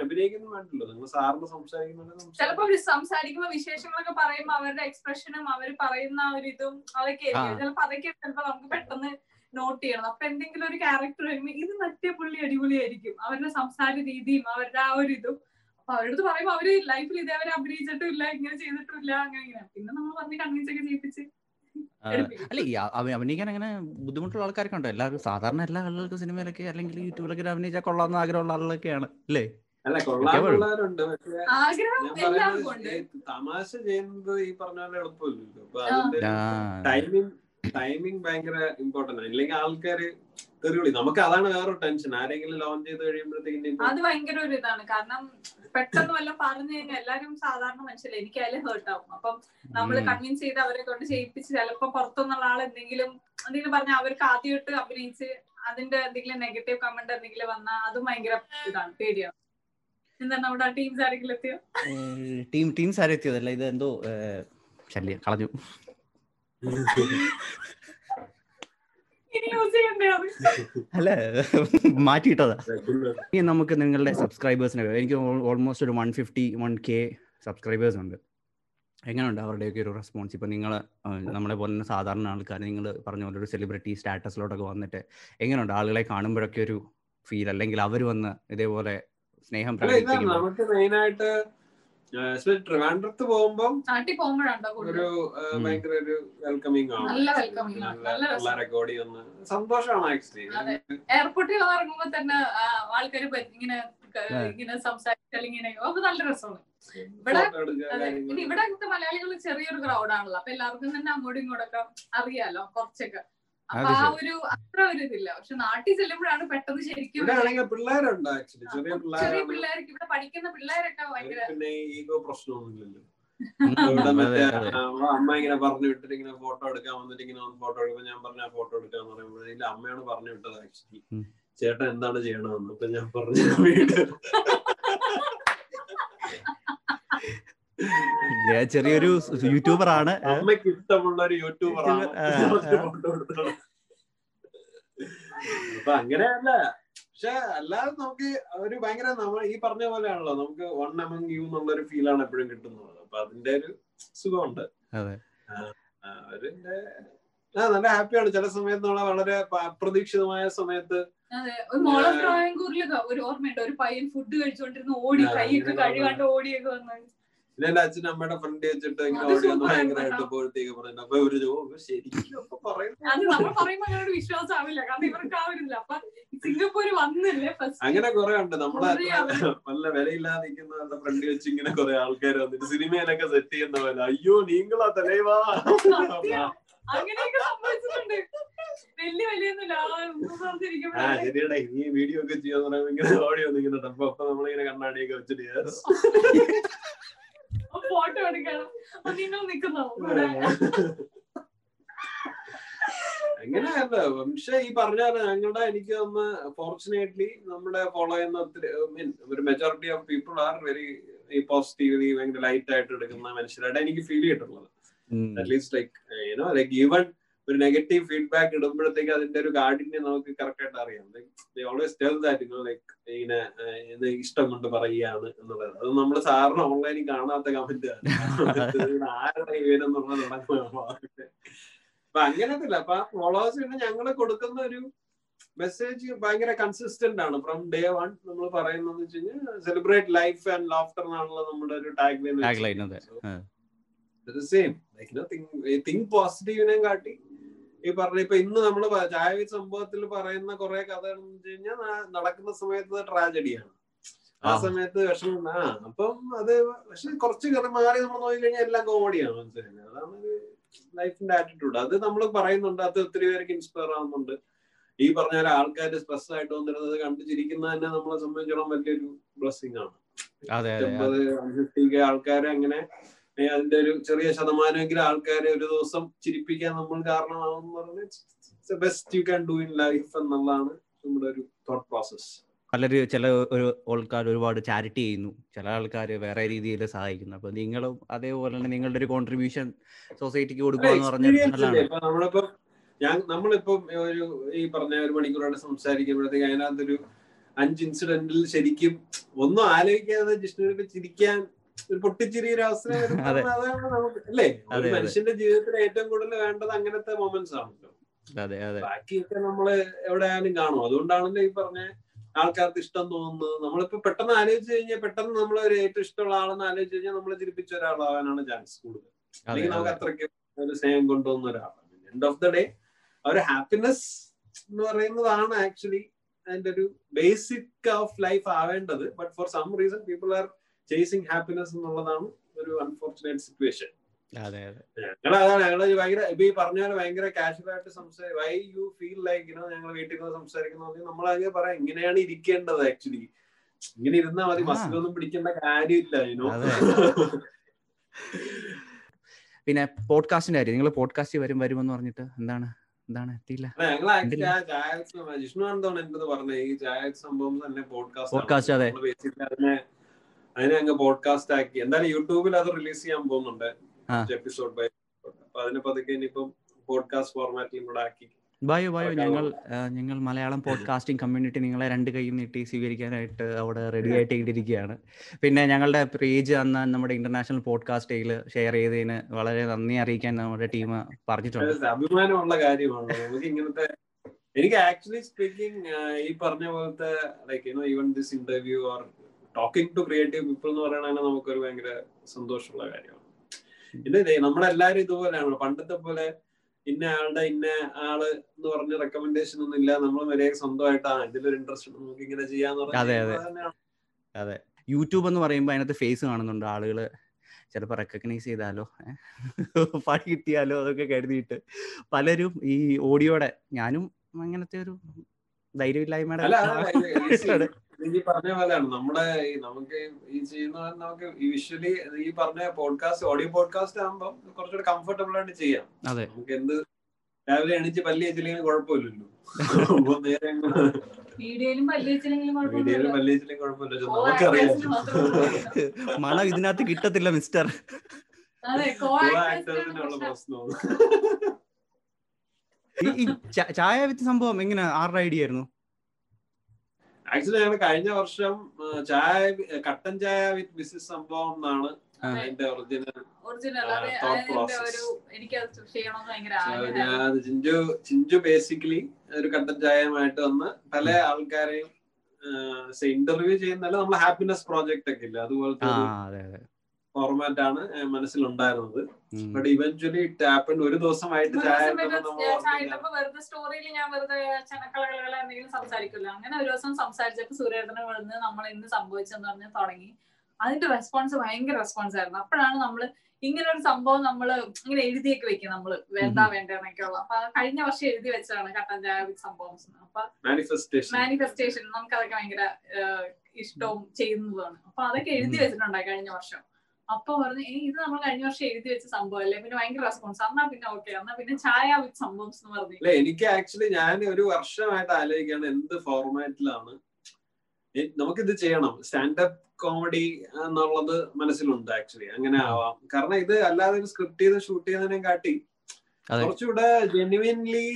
അഭിനയിക്കുന്നു വേണ്ടല്ലോ. നിങ്ങൾ സാറിന് സംസാരിക്കുന്നുണ്ടെങ്കിൽ ചിലപ്പോ അവർ സംസാരിക്കുമ്പോ വിശേഷങ്ങളൊക്കെ പറയുമ്പോ അവരുടെ എക്സ്പ്രഷനും അവർ പറയുന്ന ഒരു ഇതും അതൊക്കെ ചിലപ്പോ അതൊക്കെ ചിലപ്പോ നമുക്ക് പെട്ടെന്ന് നോട്ട് ചെയ്യണം. അപ്പൊ എന്തെങ്കിലും ഒരു ക്യാരക്ടർ വരുമ്പോ ഇത് മറ്റേ പുള്ളി അടിപൊളിയായിരിക്കും. അവരുടെ സംസാര രീതിയും അവരുടെ ആ ഒരു ഇതും. അപ്പൊ അവരുടെ പറയുമ്പോ അവർ ലൈഫിൽ ഇതേവരെ അഭിനയിച്ചിട്ടും ഇല്ല ഇങ്ങനെ ചെയ്തിട്ടും ഇല്ല അങ്ങനെ ഇങ്ങനെ. പിന്നെ നമ്മൾ പറഞ്ഞ് കൺവിൻസ് ഒക്കെ ചെയ്യിപ്പിച്ച്. അല്ല അഭിനയിക്കാൻ അങ്ങനെ ബുദ്ധിമുട്ടുള്ള ആൾക്കാരൊക്കെ ഉണ്ടോ എല്ലാവർക്കും സാധാരണ എല്ലാ ആളുകൾക്കും സിനിമയിലൊക്കെ അല്ലെങ്കിൽ യൂട്യൂബിലൊക്കെ അഭിനയിച്ചാൽ കൊള്ളാവുന്ന ആഗ്രഹമുള്ള ആളുകളൊക്കെയാണ് അല്ലേ? അല്ല പക്ഷെ തമാശ ചെയ്യുന്നത് ഈ പറഞ്ഞ പോലെ എളുപ്പമില്ലല്ലോ. അപ്പൊ. അതിന്റെ ആ, ടൈമിംഗ് ടൈമിംഗ് ഭയങ്കര ഇമ്പോർട്ടന്റ് ആണ്. ഇല്ലെങ്കിൽ ആൾക്കാര് തെറിവിളി നമുക്ക് അതാണ് വേറൊരു ടെൻഷൻ. ആരെങ്കിലും ലോഞ്ച് ചെയ്ത് കഴിയുമ്പോഴത്തേക്കും അത് ഭയങ്കര ഒരു ഇതാണ്. കാരണം പെട്ടെന്ന് വല്ലതും പറഞ്ഞു കഴിഞ്ഞാൽ എല്ലാരും സാധാരണ മനുഷ്യരല്ലേ? എനിക്ക് അതിൽ ഹേർട്ട് ആവും. അപ്പം നമ്മൾ. കൺവിൻസ് ചെയ്ത് അവരെ കൊണ്ട് ചെയ്യിപ്പിച്ച് ചിലപ്പോ പുറത്തുനിന്നുള്ള ആൾ എന്തെങ്കിലും എന്തെങ്കിലും പറഞ്ഞാൽ അവർക്ക് ആദ്യമായിട്ട് അഭിനയിച്ച് അതിന്റെ എന്തെങ്കിലും നെഗറ്റീവ് കമന്റ് എന്തെങ്കിലും വന്നാൽ അതും ഭയങ്കര ഇതാണ്. പേടിയാണ് എന്താണ് നമ്മുടെ ടീംസ് ആരെങ്കിലും എത്തിയോ? ടീം ടീംസ് ആരും എത്തിയതല്ല ഇത് എന്തോ ശല്യം. കളഞ്ഞു ഇനി യൂസ് ചെയ്യണ്ടേ അത് അല്ല മാറ്റിയിട്ടതാ. ഇനി നമുക്ക് നിങ്ങളുടെ സബ്സ്ക്രൈബേഴ്സിനെ എനിക്ക് ഓൾമോസ്റ്റ് ഒരു one fifty one K subscribers ഉണ്ട്. എങ്ങനെയുണ്ട് അവരുടെയൊക്കെ ഒരു റെസ്പോൺസ് ഇപ്പം നിങ്ങൾ നമ്മളെ പോലെ തന്നെ സാധാരണ ആൾക്കാർ നിങ്ങൾ പറഞ്ഞ പോലെ ഒരു സെലിബ്രിറ്റി സ്റ്റാറ്റസിലോട്ടൊക്കെ വന്നിട്ട് എങ്ങനെയുണ്ട് ആളുകളെ കാണുമ്പോഴൊക്കെ ഒരു ഫീൽ അല്ലെങ്കിൽ അവർ വന്ന് ഇതേപോലെ സ്നേഹം പ്രകടിപ്പിക്കും നമുക്ക് മെയിൻ ആയിട്ട് ട്രിവാൻഡ്രത്ത് പോകുമ്പോ നാട്ടിൽ പോകുമ്പോഴാണ്ടോ ഒരു. ഭയങ്കര ഒരു വെൽക്കമിങ് ആണ്. സന്തോഷമാണ് ആക്ച്വലി എയർപോർട്ടിൽ ഇറങ്ങുമ്പോ തന്നെ ആൾക്കാർ ഇങ്ങനെ ഇങ്ങനെ സംസാരിച്ചാൽ ഇങ്ങനെ അപ്പൊ നല്ല രസമാണ്. ഇവിടെ ഇവിടെ മലയാളികൾ ചെറിയൊരു ക്രൗഡാണല്ലോ അപ്പൊ എല്ലാവർക്കും തന്നെ അങ്ങോട്ടും ഇങ്ങോട്ടൊക്കെ അറിയാലോ കുറച്ചൊക്കെ. അപ്പൊ ആ ഒരു അത്ര ഒരു ഇതില്ല. പക്ഷെ നാട്ടിൽ ചെല്ലുമ്പോഴാണ് പെട്ടെന്ന് ശരിക്കും പിള്ളേരുണ്ട് ആക്ച്വലി ചെറിയ ചെറിയ പിള്ളേർക്ക് ഇവിടെ പഠിക്കുന്ന പിള്ളേരൊക്കെ ഭയങ്കര പിന്നെ ഈഗോ പ്രശ്നമൊന്നുമില്ലല്ലോ. ഇവിടെ മറ്റേ അമ്മ ഇങ്ങനെ പറഞ്ഞു വിട്ടിട്ട് ഇങ്ങനെ ഫോട്ടോ എടുക്കാൻ വന്നിട്ട് ഇങ്ങനെ ഫോട്ടോ എടുക്കാൻ ഞാൻ പറഞ്ഞ ഫോട്ടോ എടുക്കാന്ന് പറയുമ്പോഴേ അമ്മയാണ് പറഞ്ഞു വിട്ടത് ആക്ച്വലി ചേട്ടൻ എന്താണ് ചെയ്യണമെന്ന്? അപ്പൊ ഞാൻ പറഞ്ഞു വീട് ഞാൻ ചെറിയൊരു യൂട്യൂബർ ആണ് അമ്മയ്ക്ക് ഇഷ്ടമുള്ള ഒരു എടുത്തത് അപ്പൊ അങ്ങനെയല്ല. പക്ഷെ അല്ലാതെ നമുക്ക് ഒരു ഭയങ്കര നമ്മൾ ഈ പറഞ്ഞ പോലെയാണല്ലോ. നമുക്ക് വൺ അമംഗ് യു എന്നുള്ള ഒരു ഫീലാണ് എപ്പോഴും കിട്ടുന്നത്. അപ്പൊ അതിന്റെ ഒരു സുഖമുണ്ട്. അവരിന്റെ ആ നല്ല ഹാപ്പിയാണ് ചില സമയത്ത് നമ്മളെ വളരെ അപ്രതീക്ഷിതമായ സമയത്ത് അതെ. ഒരു മോളെ ട്രായങ്കൂറിലൊക്കെ ഒരു ഓർമ്മയുണ്ട്. ഒരു പയ്യൻ ഫുഡ് കഴിച്ചുകൊണ്ടിരുന്ന് ഓടി കൈയൊക്കെ കഴുകാണ്ട് ഓടിയൊക്കെ വന്നത് പിന്നെ എന്റെ അച്ഛനും അമ്മയുടെ ഫ്രണ്ട് വെച്ചിട്ട് ഇങ്ങനെ ഓടി വന്ന് ഭയങ്കരമായിട്ട്. പോഴത്തേക്ക് പറഞ്ഞു അപ്പൊ ഇവർ ശരിക്കും പറയുന്നു. അങ്ങനെ കൊറേ ഉണ്ട്. നമ്മളെ നല്ല വിലയില്ലാതെ നിൽക്കുന്ന ഫ്രണ്ട് വെച്ച് ഇങ്ങനെ കുറെ ആൾക്കാർ വന്നിട്ട് സിനിമയിലൊക്കെ സെറ്റ് ചെയ്യുന്ന പോലെ അയ്യോ നീങ്ങളാ തലൈവാ. അങ്ങനെയൊക്കെ സംഭവിച്ചിട്ടുണ്ട്. വലിയ വലിയൊന്നുമില്ല. വീഡിയോ ഒക്കെ ചെയ്യാൻ പറയുമ്പോ ഇങ്ങനെ ഓടി വന്നിങ്ങനെ അപ്പൊ നമ്മളിങ്ങനെ കണ്ണാടിയൊക്കെ വെച്ചിട്ട്. ഫോട്ടോ എടുക്കണം. അപ്പൊ നിങ്ങൾ നിക്കുന്നോ ഇവിടെ. അങ്ങനെയല്ല പക്ഷെ ഈ പറഞ്ഞ പോലെ ഞങ്ങളുടെ എനിക്ക് ഒന്ന് ഫോർച്ചുനേറ്റ്ലി നമ്മുടെ ഫോളോ ചെയ്യുന്ന ഒത്തിരി മീൻ ഒരു majority of people are very ഈ പോസിറ്റീവ്ലി ഭയങ്കര ലൈറ്റ് ആയിട്ട് എടുക്കുന്ന മനുഷ്യരായിട്ട് എനിക്ക് ഫീൽ ചെയ്തിട്ടുള്ളത്. At least like you know like even ഒരു നെഗറ്റീവ് ഫീഡ്ബാക്ക് ഇടുമ്പോഴത്തേക്ക് അതിന്റെ ഒരു കാഠിന്യം നമുക്ക് കറക്റ്റായിട്ട് അറിയാം. ഓൾവേസ് ടെൽ ദാറ്റ് ലൈക്ക് ഇങ്ങനെ ഇത് ഇഷ്ടം കൊണ്ട് പറയുകയാണ് എന്നുള്ളത്. അത് നമ്മൾ സാറിന് ഓൺലൈനിൽ കാണാത്ത കമന്റ് ആരുടെ ഇവരെന്നുള്ളത് തുടങ്ങുന്നത് അപ്പൊ അങ്ങനത്തില്ല അപ്പൊ ആ ഫോളോവേഴ്സിന് ഞങ്ങൾ കൊടുക്കുന്ന ഒരു മെസ്സേജ് ഭയങ്കര കൺസിസ്റ്റന്റ് ആണ്. ഫ്രം ഡേ വൺ നമ്മൾ പറയുന്നത് വെച്ച് കഴിഞ്ഞാൽ സെലിബ്രേറ്റ് ലൈഫ് ആൻഡ് ലാഫ്റ്റർ എന്നാണല്ലോ നമ്മുടെ ഒരു ടാഗ് ലൈൻ അതെ. ലൈക്ക് സെയിം തിങ്ക് പോസിറ്റീവിനെ കാട്ടി ഈ പറഞ്ഞ ഇപ്പൊ ഇന്ന് നമ്മൾ ചായവി സംഭവത്തിൽ പറയുന്ന കുറെ കഥകൾ എന്ന് വെച്ച് കഴിഞ്ഞാൽ നടക്കുന്ന സമയത്ത് ട്രാജഡിയാണ്. ആ. സമയത്ത് വിഷമം ആ അപ്പം അത് പക്ഷെ കുറച്ച് കഥ മാറി നമ്മൾ നോക്കി കഴിഞ്ഞാൽ എല്ലാം കോമഡിയാണ് മനസ്സിലായില്ലേ അതാണ് ലൈഫിന്റെ ആറ്റിറ്റ്യൂഡ് അത് നമ്മൾ പറയുന്നുണ്ട് അത് ഒത്തിരി പേർക്ക് ഇൻസ്പയർ ആവുന്നുണ്ട്. ഈ പറഞ്ഞ പോലെ ആൾക്കാർ സ്ട്രെസ് ആയിട്ട് വന്നിരുന്നത് കണ്ടു ചിരിക്കുന്നത് തന്നെ നമ്മളെ സംബന്ധിച്ചിടത്തോളം വലിയൊരു ബ്ലെസ്സിങ് ആണ്. ആൾക്കാരെ അങ്ങനെ അതിന്റെ ഒരു ചെറിയ ശതമാനമെങ്കിലും ആൾക്കാരെ ഒരു ദിവസം ചിരിപ്പിക്കാൻ നമ്മൾ കാരണമാവും പറഞ്ഞ് best you can do in life എന്നുള്ളതാണ് നമ്മുടെ ഒരു തോട്ട് പ്രോസസ് പലര് ചില ഒരു ആൾക്കാർ ഒരുപാട് ചാരിറ്റി ചെയ്യുന്നു. ചില ആൾക്കാർ വേറെ രീതിയിൽ സഹായിക്കുന്നു. അപ്പൊ നിങ്ങളും അതേപോലെ തന്നെ നിങ്ങളുടെ ഒരു കോൺട്രിബ്യൂഷൻ സൊസൈറ്റിക്ക് കൊടുക്കുക എന്ന് പറഞ്ഞാൽ ഞാൻ നമ്മളിപ്പം ഒരു ഈ പറഞ്ഞ ഒരു മണിക്കൂറായിട്ട് സംസാരിക്കുമ്പോഴത്തേക്ക് അതിനകത്തൊരു അഞ്ച് ഇൻസിഡന്റിൽ ശരിക്കും ഒന്നും ആലോചിക്കാതെ ജിഷ്ണുവിനെ ചിരിക്കാൻ ഒരു പൊട്ടിച്ചിരി ഒരു അവസരം അതെ. അതാണ് നമുക്ക് അല്ലേ? ഒരു. മനുഷ്യന്റെ ജീവിതത്തിൽ ഏറ്റവും കൂടുതൽ വേണ്ടത് അങ്ങനത്തെ മൊമെന്റ്സ് ആണല്ലോ. അതെ അതെ. ബാക്കിയൊക്കെ നമ്മൾ എവിടെയായാലും കാണും. അതുകൊണ്ടാണല്ലോ ഈ പറഞ്ഞ ആൾക്കാർക്ക് ഇഷ്ടം തോന്നുന്നത്. നമ്മളിപ്പോ പെട്ടെന്ന് ആലോചിച്ച് കഴിഞ്ഞാൽ പെട്ടെന്ന് നമ്മൾ ഒരു ഏറ്റവും ഇഷ്ടമുള്ള ആളെന്ന് ആലോചിച്ച് കഴിഞ്ഞാൽ നമ്മളെ ചിരിപ്പിച്ച ഒരാളാവാനാണ് ചാൻസ് കൂടുതൽ. അല്ലെങ്കിൽ നമുക്ക് അതെ. അത്രയ്ക്ക് ഒരു സ്നേഹം കൊണ്ടുവന്ന ഒരാളാണ്. എൻഡ് ഓഫ് ദ ഡേ ഒരു ഹാപ്പിനെസ് എന്ന് പറയുന്നതാണ് ആക്ച്വലി അതിന്റെ ഒരു basic of life ആവേണ്ടത്. But for some reason people are chasing happiness എന്നുള്ളതാണ് ഒരു അൺഫോർച്ചുനേറ്റ് സിറ്റുവേഷൻ ഞങ്ങൾ അതാണ് ഞങ്ങൾ ഭയങ്കര ഇപ്പൊ ഈ പറഞ്ഞ പോലെ ഭയങ്കര കാഷ്വൽ ആയിട്ട് വൈ യു ഫീൽ ലൈക്ക് ഇനോ ഞങ്ങൾ വീട്ടിൽ നിന്ന് സംസാരിക്കുന്ന നമ്മൾ അങ്ങനെ പറയാം ഇങ്ങനെയാണ് ഇരിക്കേണ്ടത് ആക്ച്വലി ഇങ്ങനെ ഇരുന്നാ മതി. മസിലൊന്നും പിടിക്കേണ്ട കാര്യമില്ല യുനോ പിന്നെ പോഡ്കാസ്റ്റിന്റെ കാര്യം നിങ്ങൾ പോഡ്കാസ്റ്റ് വരും വരുമെന്ന് പറഞ്ഞിട്ട് എന്താണ് എന്താണ് എത്തിയില്ല? ഞങ്ങൾ ജിഷ്ണു എന്താണ് എന്റെ പറഞ്ഞത്. ഈ ചായ സംഭവം തന്നെ പോഡ്കാസ്റ്റ് പോഡ്കാസ്റ്റ് അതെ. അതിനെ അങ്ങ് പോഡ്കാസ്റ്റ് ആക്കി. എന്തായാലും യൂട്യൂബിൽ അത് റിലീസ് ചെയ്യാൻ പോകുന്നുണ്ട്. എപ്പിസോഡ് ബൈ അപ്പൊ അതിനെ പതുക്കെ ഇനിയിപ്പം പോഡ്കാസ്റ്റ് ഫോർമാറ്റിലും കൂടെ ആക്കി. ബയോ ബയോ ഞങ്ങൾ ഞങ്ങൾ മലയാളം പോഡ്കാസ്റ്റിംഗ് കമ്മ്യൂണിറ്റി നിങ്ങളെ രണ്ട് കൈയും നീട്ടി സ്വീകരിക്കാനായിട്ട് അവിടെ റെഡി ആയിട്ട് ഇട്ടിരിക്കുകയാണ് പിന്നെ ഞങ്ങളുടെ പേജ് അന്ന് നമ്മുടെ ഇന്റർനാഷണൽ പോഡ്കാസ്റ്റ് ഡേയിൽ ഷെയർ ചെയ്തതിന് വളരെ നന്ദി അറിയിക്കാൻ നമ്മുടെ ടീം പറഞ്ഞിട്ടുണ്ട്. അഭിമാനമുള്ള കാര്യമാണ്. നമുക്ക് ഇങ്ങനത്തെ എനിക്ക് ആക്ച്വലി സ്പീക്കിംഗ് ഈ പറഞ്ഞ പോലത്തെ like you know even this interview or talking to creative people എന്ന് പറയുന്നത് നമുക്കൊരു ഭയങ്കര സന്തോഷമുള്ള കാര്യമാണ്. ഇതേ നമ്മളെല്ലാരും ഇതുപോലെയാണ് പണ്ടത്തെ പോലെ ഇന്ന ആളുടെ ഇന്ന ആൾ എന്ന് പറഞ്ഞ റെക്കമെൻഡേഷൻ ഒന്നും ഇല്ല. നമ്മൾ മര്യാദ സ്വന്തമായിട്ട് ആ ഇതിലൊരു ഇൻട്രസ്റ്റ് നമുക്ക് ഇങ്ങനെ ചെയ്യാന്ന് പറഞ്ഞാൽ അതെ. യൂട്യൂബ് എന്ന് പറയുമ്പോൾ അതിനകത്ത് ഫേസ് കാണുന്നുണ്ട്. ആളുകൾ ചിലപ്പോൾ റെക്കഗ്നൈസ് ചെയ്താലോ പാടി പണി കിട്ടിയാലോ അതൊക്കെ കരുതിയിട്ട്. പലരും ഈ ഓഡിയോടെ ഞാനും അങ്ങനത്തെ ഒരു ധൈര്യമില്ലായ്മയുടെ ഈ പറഞ്ഞ പോലെയാണ്. നമ്മുടെ ഈ നമുക്ക് ഈ ചെയ്യുന്ന നമുക്ക് യൂഷ്വലി ഈ പറഞ്ഞ പോഡ്കാസ്റ്റ് ഓഡിയോ പോഡ്കാസ്റ്റ് ആകുമ്പോൾ കുറച്ചുകൂടെ കംഫർട്ടബിൾ ആയിട്ട് ചെയ്യാം. നമുക്ക് എന്ത് രാവിലെ എണീച്ച് പല്ലി വെച്ചില്ലെങ്കിൽ കുഴപ്പമില്ലല്ലോ. മണ വെച്ചില്ലെങ്കിലും ഇതിനകത്ത് കിട്ടത്തില്ല മിസ്റ്റർ അതെ കോ പ്രശ്നമാണ് ഈ ചായ വിത്ത് സംഭവം എങ്ങനെ ആരുടെ ഐഡിയ ആയിരുന്നു? ആക്ച്വലി ഞങ്ങൾ കഴിഞ്ഞ വർഷം ചായ കട്ടൻ ചായ വിത്ത് ബിസിനസ് സംഭവം എന്നാണ്. അതിന്റെ ഒറിജിനൽ ഞാൻ ചിഞ്ചു ചിഞ്ചു ബേസിക്കലി ഒരു കട്ടൻ ചായയുമായിട്ട് വന്ന് പല ആൾക്കാരെയും ഇന്റർവ്യൂ ചെയ്യുന്നല്ല നമ്മൾ ഹാപ്പിനെസ് പ്രോജക്റ്റ് ഒക്കെ ഇല്ല അതുപോലത്തെ ആ അതെ അതെ. ഫോർമാറ്റ് ആണ് മനസ്സിലുണ്ടായിരുന്നത്. ബട്ട് ഇവഞ്ച്വലി ഇറ്റ് ഒരു ദിവസമായിട്ട് നമ്മൾ വെറുതെ സ്റ്റോറിയിൽ ഞാൻ വെറുതെ ചനക്കളകള എന്തെങ്കിലും സംസാരിക്കില്ല. അങ്ങനെ ഒരു ദിവസം സംസാരിച്ചപ്പോ സൂര്യേട്ടനെ വിളിന്ന് നമ്മൾ ഇന്ന് സംഭവിച്ചെന്ന് പറഞ്ഞ് തുടങ്ങി. അതിന്റെ റെസ്പോൺസ് ഭയങ്കര റെസ്പോൺസ് ആയിരുന്നു. അപ്പോഴാണ് നമ്മൾ ഇങ്ങനെ ഒരു സംഭവം നമ്മൾ ഇങ്ങനെ എഴുതിയൊക്കെ വെക്കും നമ്മൾ വേണ്ട വേണ്ട എന്നൊക്കെ ഉള്ള. അപ്പൊ കഴിഞ്ഞ വർഷം എഴുതി വെച്ചതാണ് കട്ടൻ ചായ വിത്ത് സംഭവം. അപ്പൊ മാനിഫെസ്റ്റേഷൻ മാനിഫെസ്റ്റേഷൻ നമുക്ക് അതൊക്കെ ഭയങ്കര ഇഷ്ടവും ചെയ്യുന്നതാണ് അപ്പൊ അതൊക്കെ എഴുതി. വെച്ചിട്ടുണ്ടായി കഴിഞ്ഞ വർഷം. അപ്പൊ പറഞ്ഞു ഏ ഇത് നമ്മൾ കഴിഞ്ഞ വർഷം എഴുതി വെച്ച സംഭവം അല്ലേ പിന്നെ ഭയങ്കര റെസ്പോൺസ് എന്നാ പിന്നെ ഓക്കെ എന്നാ പിന്നെ ചായ വിത്ത് സംഭവംസ് എന്ന് പറഞ്ഞു. അല്ല എനിക്ക് ആക്ച്വലി ഞാൻ ഒരു വർഷമായിട്ട് ആലോചിക്കുകയാണ് എന്ത് ഫോർമാറ്റിലാണ് നമുക്കിത് ചെയ്യണം. സ്റ്റാൻഡപ്പ് കോമഡി എന്നുള്ളത് മനസ്സിലുണ്ട് ആക്ച്വലി അങ്ങനെ ആവാം. കാരണം ഇത് അല്ലാതെ സ്ക്രിപ്റ്റ് ചെയ്ത് ഷൂട്ട് ചെയ്യുന്നതിനെ കാട്ടി. കുറച്ചുകൂടെ ജെന്യുവൻലി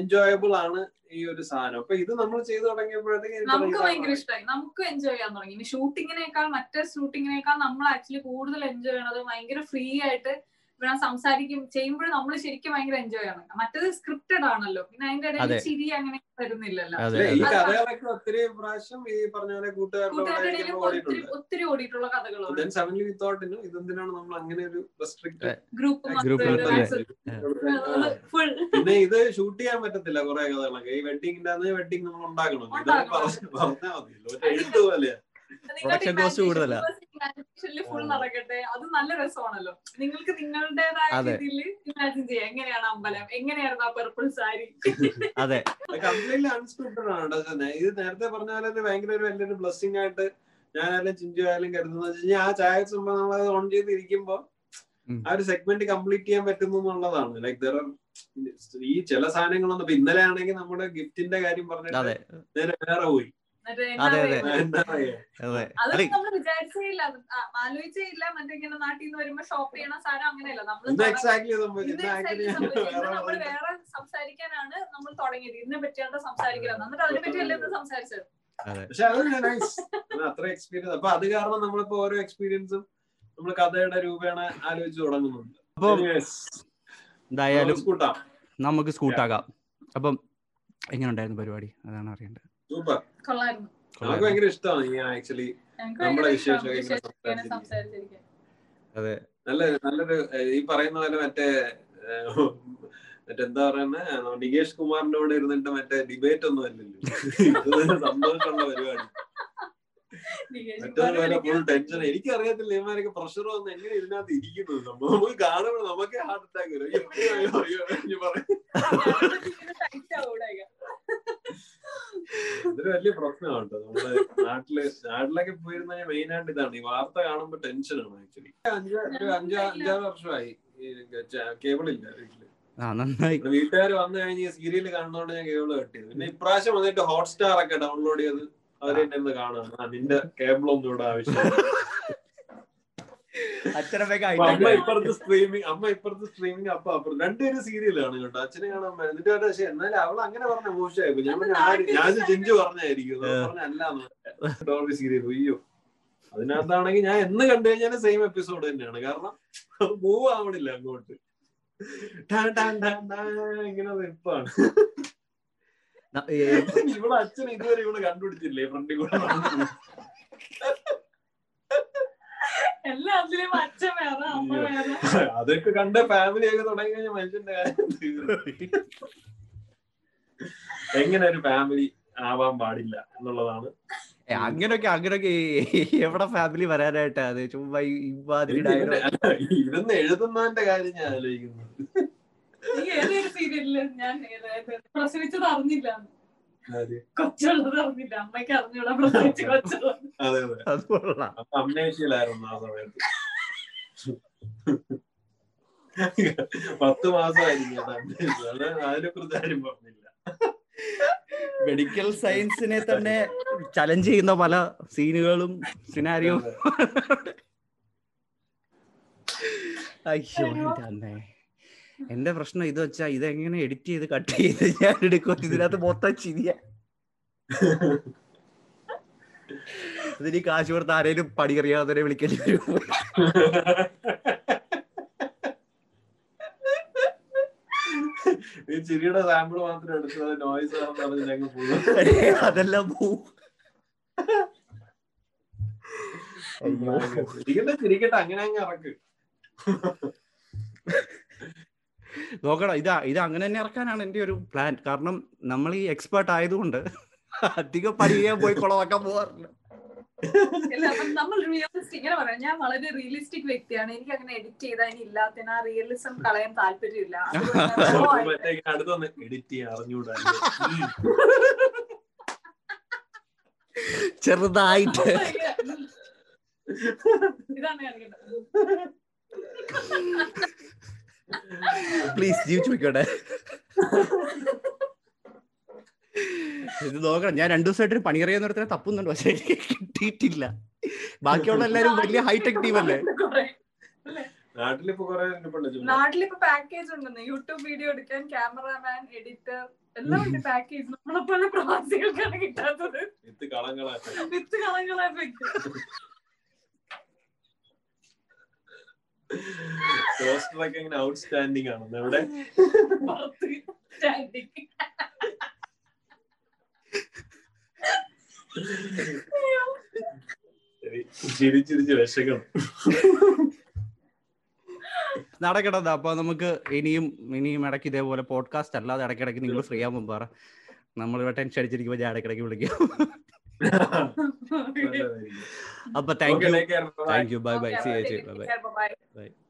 എൻജോയബിൾ ആണ് ഈ ഒരു സാധനം. അപ്പൊ ഇത് നമ്മൾ ചെയ്തു തുടങ്ങിയപ്പോഴത്തേക്ക് നമുക്ക് ഭയങ്കര ഇഷ്ടമായി നമുക്ക് എൻജോയ് ചെയ്യാൻ തുടങ്ങി. ഷൂട്ടിങ്ങിനേക്കാൾ മറ്റേ ഷൂട്ടിങ്ങിനേക്കാൾ നമ്മൾ ആക്ച്വലി കൂടുതൽ എൻജോയ് ചെയ്യണത് ഭയങ്കര ഫ്രീ ആയിട്ട് ഇവിടെ സംസാരിക്കും ചെയ്യുമ്പോൾ നമ്മൾ ശരിക്കും ഭയങ്കര എൻജോയ് ആണ്. മറ്റേത് സ്ക്രിപ്റ്റഡ് ആണല്ലോ. പിന്നെ അതിന്റെ ഇടയിൽ ചിരി അങ്ങനെ വരുന്നില്ലല്ലോ. ഒത്തിരി പ്രാവശ്യം ഈ പറഞ്ഞ പോലെ കൂട്ടുകാരുടെ ഒത്തിരി ഓടിയിട്ടുള്ള കഥകളുണ്ട് പിന്നെ ഇത് ഷൂട്ട് ചെയ്യാൻ പറ്റത്തില്ല കുറെ കഥകളൊക്കെ. ഈ വെഡിങ്ങിന്റെ വെഡിങ് നമ്മൾ ഉണ്ടാക്കണം. പറഞ്ഞാൽ മതിയല്ലോ എഴുത്ത് പോലെയാ. കൂടുതലാ. ഫുൾ നടക്കട്ടെ. അത് നല്ല രസമാണല്ലോ. നിങ്ങൾക്ക് നിങ്ങളുടേതായ. രീതിയിൽ ഇമാജിൻ ചെയ്യാം. എങ്ങനെയാണ് അമ്പലം? എങ്ങനെയായിരുന്നു ആ പർപ്പിൾ സാരി അതെ. കംപ്ലീറ്റ്ലി അൺസ്ക്രിപ്റ്റഡ് ആണ് ഇത്. നേരത്തെ പറഞ്ഞ പോലെ തന്നെ ഭയങ്കര ഒരു വലിയൊരു ബ്ലസ്സിംഗ് ആയിട്ട് ഞാനായാലും ചിഞ്ചു ആയാലും കരുതുന്നത് വെച്ച് കഴിഞ്ഞാൽ ആ ചായ സംഭവം നമ്മൾ അത് ഓൺ ചെയ്തിരിക്കുമ്പോ ആ ഒരു സെഗ്മെന്റ് കംപ്ലീറ്റ് ചെയ്യാൻ പറ്റുന്നു എന്നുള്ളതാണ്. ലൈക് ദർ ഈ ചില സാധനങ്ങളൊന്നും ഇപ്പൊ ഇന്നലെ ആണെങ്കിൽ നമ്മുടെ ഗിഫ്റ്റിന്റെ കാര്യം പറഞ്ഞിട്ട് അതെ. നേരെ വേറെ പോയി. അതെ, അതെ. എന്താ അതെ. നമ്മൾ മറ്റേ ഇങ്ങനെ നാട്ടിൽ നിന്ന് വരുമ്പോ ഷോപ്പ് ചെയ്യണ സാധനം അങ്ങനെയല്ല. നമ്മൾ വേറെ നമ്മൾ വേറെ സംസാരിക്കാനാണ് നമ്മൾ തുടങ്ങിയത്. ഇതിനെ പറ്റിയാണ് സംസാരിക്കുന്നത് എന്നിട്ട് അതിനെ പറ്റിയല്ലേ ഇന്ന് സംസാരിച്ചത്? അതെ. പക്ഷെ അത് നൈസ് അത്ര എക്സ്പീരിയൻസ് അപ്പൊ അത് കാരണം നമ്മളിപ്പോ ഓരോ എക്സ്പീരിയൻസും നമ്മൾ കഥയുടെ രൂപേണ ആലോചിച്ച് തുടങ്ങുന്നുണ്ട്. അപ്പൊ എന്തായാലും നമുക്ക് നമുക്ക് സ്കൂട്ടാകാം. അപ്പം എങ്ങനെ ഉണ്ടായിരുന്നു പരിപാടി? അതാണ് അറിയേണ്ടത്. സൂപ്പർ നമുക്ക് ഭയങ്കര ഇഷ്ടമാണ് ഇങ്ങനെ ആക്ച്വലി നമ്മുടെ വിശേഷം അതെ നല്ല നല്ലൊരു ഈ പറയുന്ന പോലെ മറ്റേ മറ്റെന്താ പറയുന്നത് നികേഷ് കുമാറിന്റെ കൂടെ ഇരുന്നിട്ട് മറ്റേ ഡിബേറ്റ് ഒന്നും അല്ലല്ലോ സന്തോഷമുള്ള പരിപാടി മറ്റേതുപോലെ ഫുൾ ടെൻഷൻ എനിക്കറിയത്തില്ല ഇവന്മാരൊക്കെ പ്രഷർ വന്ന് എങ്ങനെ ഇതിനകത്ത് ഇരിക്കുന്നത് നമ്മൾ നമുക്ക് കാണുമ്പോൾ നമുക്ക് ഹാർട്ട് അറ്റാക്ക് വരും അയ്യോ, അയ്യോ, അയ്യോ, അയ്യോ എന്ന് പറയും. ഇതൊരു വലിയ പ്രശ്നമാണ് കേട്ടോ നമ്മൾ നാട്ടിൽ നാട്ടിലൊക്കെ പോയിരുന്ന മെയിൻ ആയിട്ട് ഇതാണ്. ഈ വാർത്ത കാണുമ്പോ ടെൻഷനാണ് ആക്ച്വലി അഞ്ച് ഒരു അഞ്ച് അഞ്ചാറ് വർഷമായി കേബിൾ ഇല്ല വീട്ടിൽ. ആ നന്നായി. വീട്ടുകാർ വന്നു കഴിഞ്ഞ് സീരിയൽ കാണുന്നോണ്ട് ഞാൻ കേബിൾ കെട്ടിയത്. പിന്നെ ഇപ്രാവശ്യം വന്നിട്ട് ഹോട്ട്സ്റ്റാർ ഒക്കെ ഡൗൺലോഡ് ചെയ്ത് അവരെ കാണാൻ കാണാം നിന്റെ കേബിൾ ഒന്നും ഇവിടെ ആവശ്യം അച്ഛനമ്മയൊക്കെ അമ്മ ഹൈടെക് ഇപ്പുറത്ത് സ്ട്രീമിംഗ് അമ്മ ഇപ്പുറത്ത് സ്ട്രീമിംഗ് അപ്പൊ രണ്ടുപേരും സീരിയലാണ് കേട്ടോ. അച്ഛനെ കാണാൻ എന്നിട്ട് പക്ഷെ എന്നാലും അവൾ അങ്ങനെ പറഞ്ഞ മോശമായിരുന്നു ഞാൻ ഞാൻ ചിഞ്ചു പറഞ്ഞായിരിക്കും. ഡോൾബി സീരിയൽ അയ്യോ. അതിനകത്താണെങ്കിൽ ഞാൻ എന്ന് കണ്ടു കഴിഞ്ഞാൽ സെയിം എപ്പിസോഡ് തന്നെയാണ്. കാരണം മൂവ് ആവണില്ല അങ്ങോട്ട്. ഇങ്ങനെ നിൽപ്പാണ് ഇവിടെ അച്ഛൻ ഇതുവരെ ഇവിടെ കണ്ടുപിടിച്ചില്ലേ ഫ്രണ്ടിൽ കൂടെ നടന്നു. എല്ലാത്തിലും അച്ഛൻ വേറെ അമ്മ വേറെ അതൊക്കെ കണ്ട ഫാമിലി ഒക്കെ തുടങ്ങി കഴിഞ്ഞാൽ മനുഷ്യന്റെ കാര്യം എങ്ങനെ ഒരു ഫാമിലി ആവാൻ പാടില്ല എന്നുള്ളതാണ്. അങ്ങനൊക്കെ അങ്ങനൊക്കെ എവിടെ ഫാമിലി വരാനായിട്ടാ? അത് ചുമ്മാ ഇരുന്ന് എഴുതുന്നതിന്റെ കാര്യം ഞാൻ ആലോചിക്കുന്നു. ഞാൻ പ്രസവിച്ചത് അറിഞ്ഞില്ല? കൊച്ചുള്ളത് അറിഞ്ഞില്ല അമ്മയ്ക്ക് അറിഞ്ഞൂടാ പ്രസവിച്ച് കൊച്ചുള്ളത്. അതെ ആ സമയത്ത്. പത്ത് മാസമായിരിക്കും അതിനെ കുറിച്ച് ആരും പറഞ്ഞില്ല. മെഡിക്കൽ സയൻസിനെ തന്നെ ചലഞ്ച് ചെയ്യുന്ന പല സീനുകളും സിനാരിയോ അയ്യോ അമ്മേ. എന്റെ പ്രശ്നം ഇത് വെച്ചാ ഇതെങ്ങനെ എഡിറ്റ് ചെയ്ത് കട്ട് ചെയ്ത് ഞാൻ എടുക്കും? ഇതിനകത്ത് മൊത്തം ചിരിയ. ഇതിന് കാശ് കൊടുത്ത് ആരേലും പണിയറിയാതെ വിളിക്കേണ്ടി വരും. ചിരിയുടെ സാമ്പിൾ മാത്രം എടുത്തത് നോയിസ് അതെല്ലാം പോവും. ചിരിക്കട്ടെ അങ്ങനെ അങ്ങ് ഇറക്ക്. നോക്കണം ഇതാ ഇത് അങ്ങനെ തന്നെ ഇറക്കാനാണ് എന്റെ ഒരു പ്ലാൻ കാരണം നമ്മൾ ഈ എക്സ്പേർട്ട് ആയതുകൊണ്ട് അധികം പരിചയം പോയി കുളമാക്കാൻ അപ്പം നമ്മൾ റിയലിസ്റ്റ് ഇങ്ങനെ പറയാം. ഞാൻ വളരെ റിയലിസ്റ്റിക് വ്യക്തിയാണ്. എനിക്ക് അങ്ങനെ എഡിറ്റ് ചെയ്താൽ ഇനി ഇല്ലാത്തതിന് ആ റിയലിസം കളയാൻ താല്പര്യമില്ല. ചെറുതായിട്ട്. ഇതാണ് കാണിക്കേണ്ടത് പ്ലീസ് ജീവിച്ചു പോയിക്കോട്ടെ. ഇത് നോക്കണം. ഞാൻ രണ്ടു ദിവസമായിട്ട് പണിയറിയാന്ന് പറഞ്ഞാൽ തപ്പുന്നുണ്ട്. പക്ഷെ എനിക്ക് കിട്ടിയിട്ടില്ല. ബാക്കിയുള്ള എല്ലാരും വലിയ ഹൈടെക് ടീം അല്ലേ? നാട്ടിലിപ്പോ നാട്ടിലിപ്പോ പാക്കേജ് ഉണ്ടെന്ന്. യൂട്യൂബ് വീഡിയോ എടുക്കാൻ ക്യാമറമാൻ എഡിറ്റർ എല്ലാം ഉണ്ട് പാക്കേജ് നമ്മളെ പോലെ പ്രവാസികൾക്കാണ് കിട്ടാത്തത്. വിത്ത് കളങ്ങളായിട്ട് വിത്ത് കളങ്ങളെ എഫക്ട് പോസ്റ്ററൊക്കെ ഇങ്ങനെ എവിടെ? സ്റ്റാൻഡിങ് ശരി ചിരിച്ചിരിച്ച് വിശക്കണം നടക്കട്ടെ അപ്പൊ നമുക്ക് ഇനിയും ഇനിയും ഇടയ്ക്ക് ഇതേപോലെ പോഡ്കാസ്റ്റ് അല്ലാതെ ഇടയ്ക്കിടയ്ക്ക് നിങ്ങൾ ഫ്രീ ആകുമ്പോൾ പറ. നമ്മൾ ഇവിടെ ടെൻഷൻ അടിച്ചിരിക്കുമ്പോൾ ഞാൻ ഇടയ്ക്കിടയ്ക്ക് വിളിക്കും. നല്ലതായിരിക്കും. അപ്പൊ thank Okay, you take care. Bye. Thank you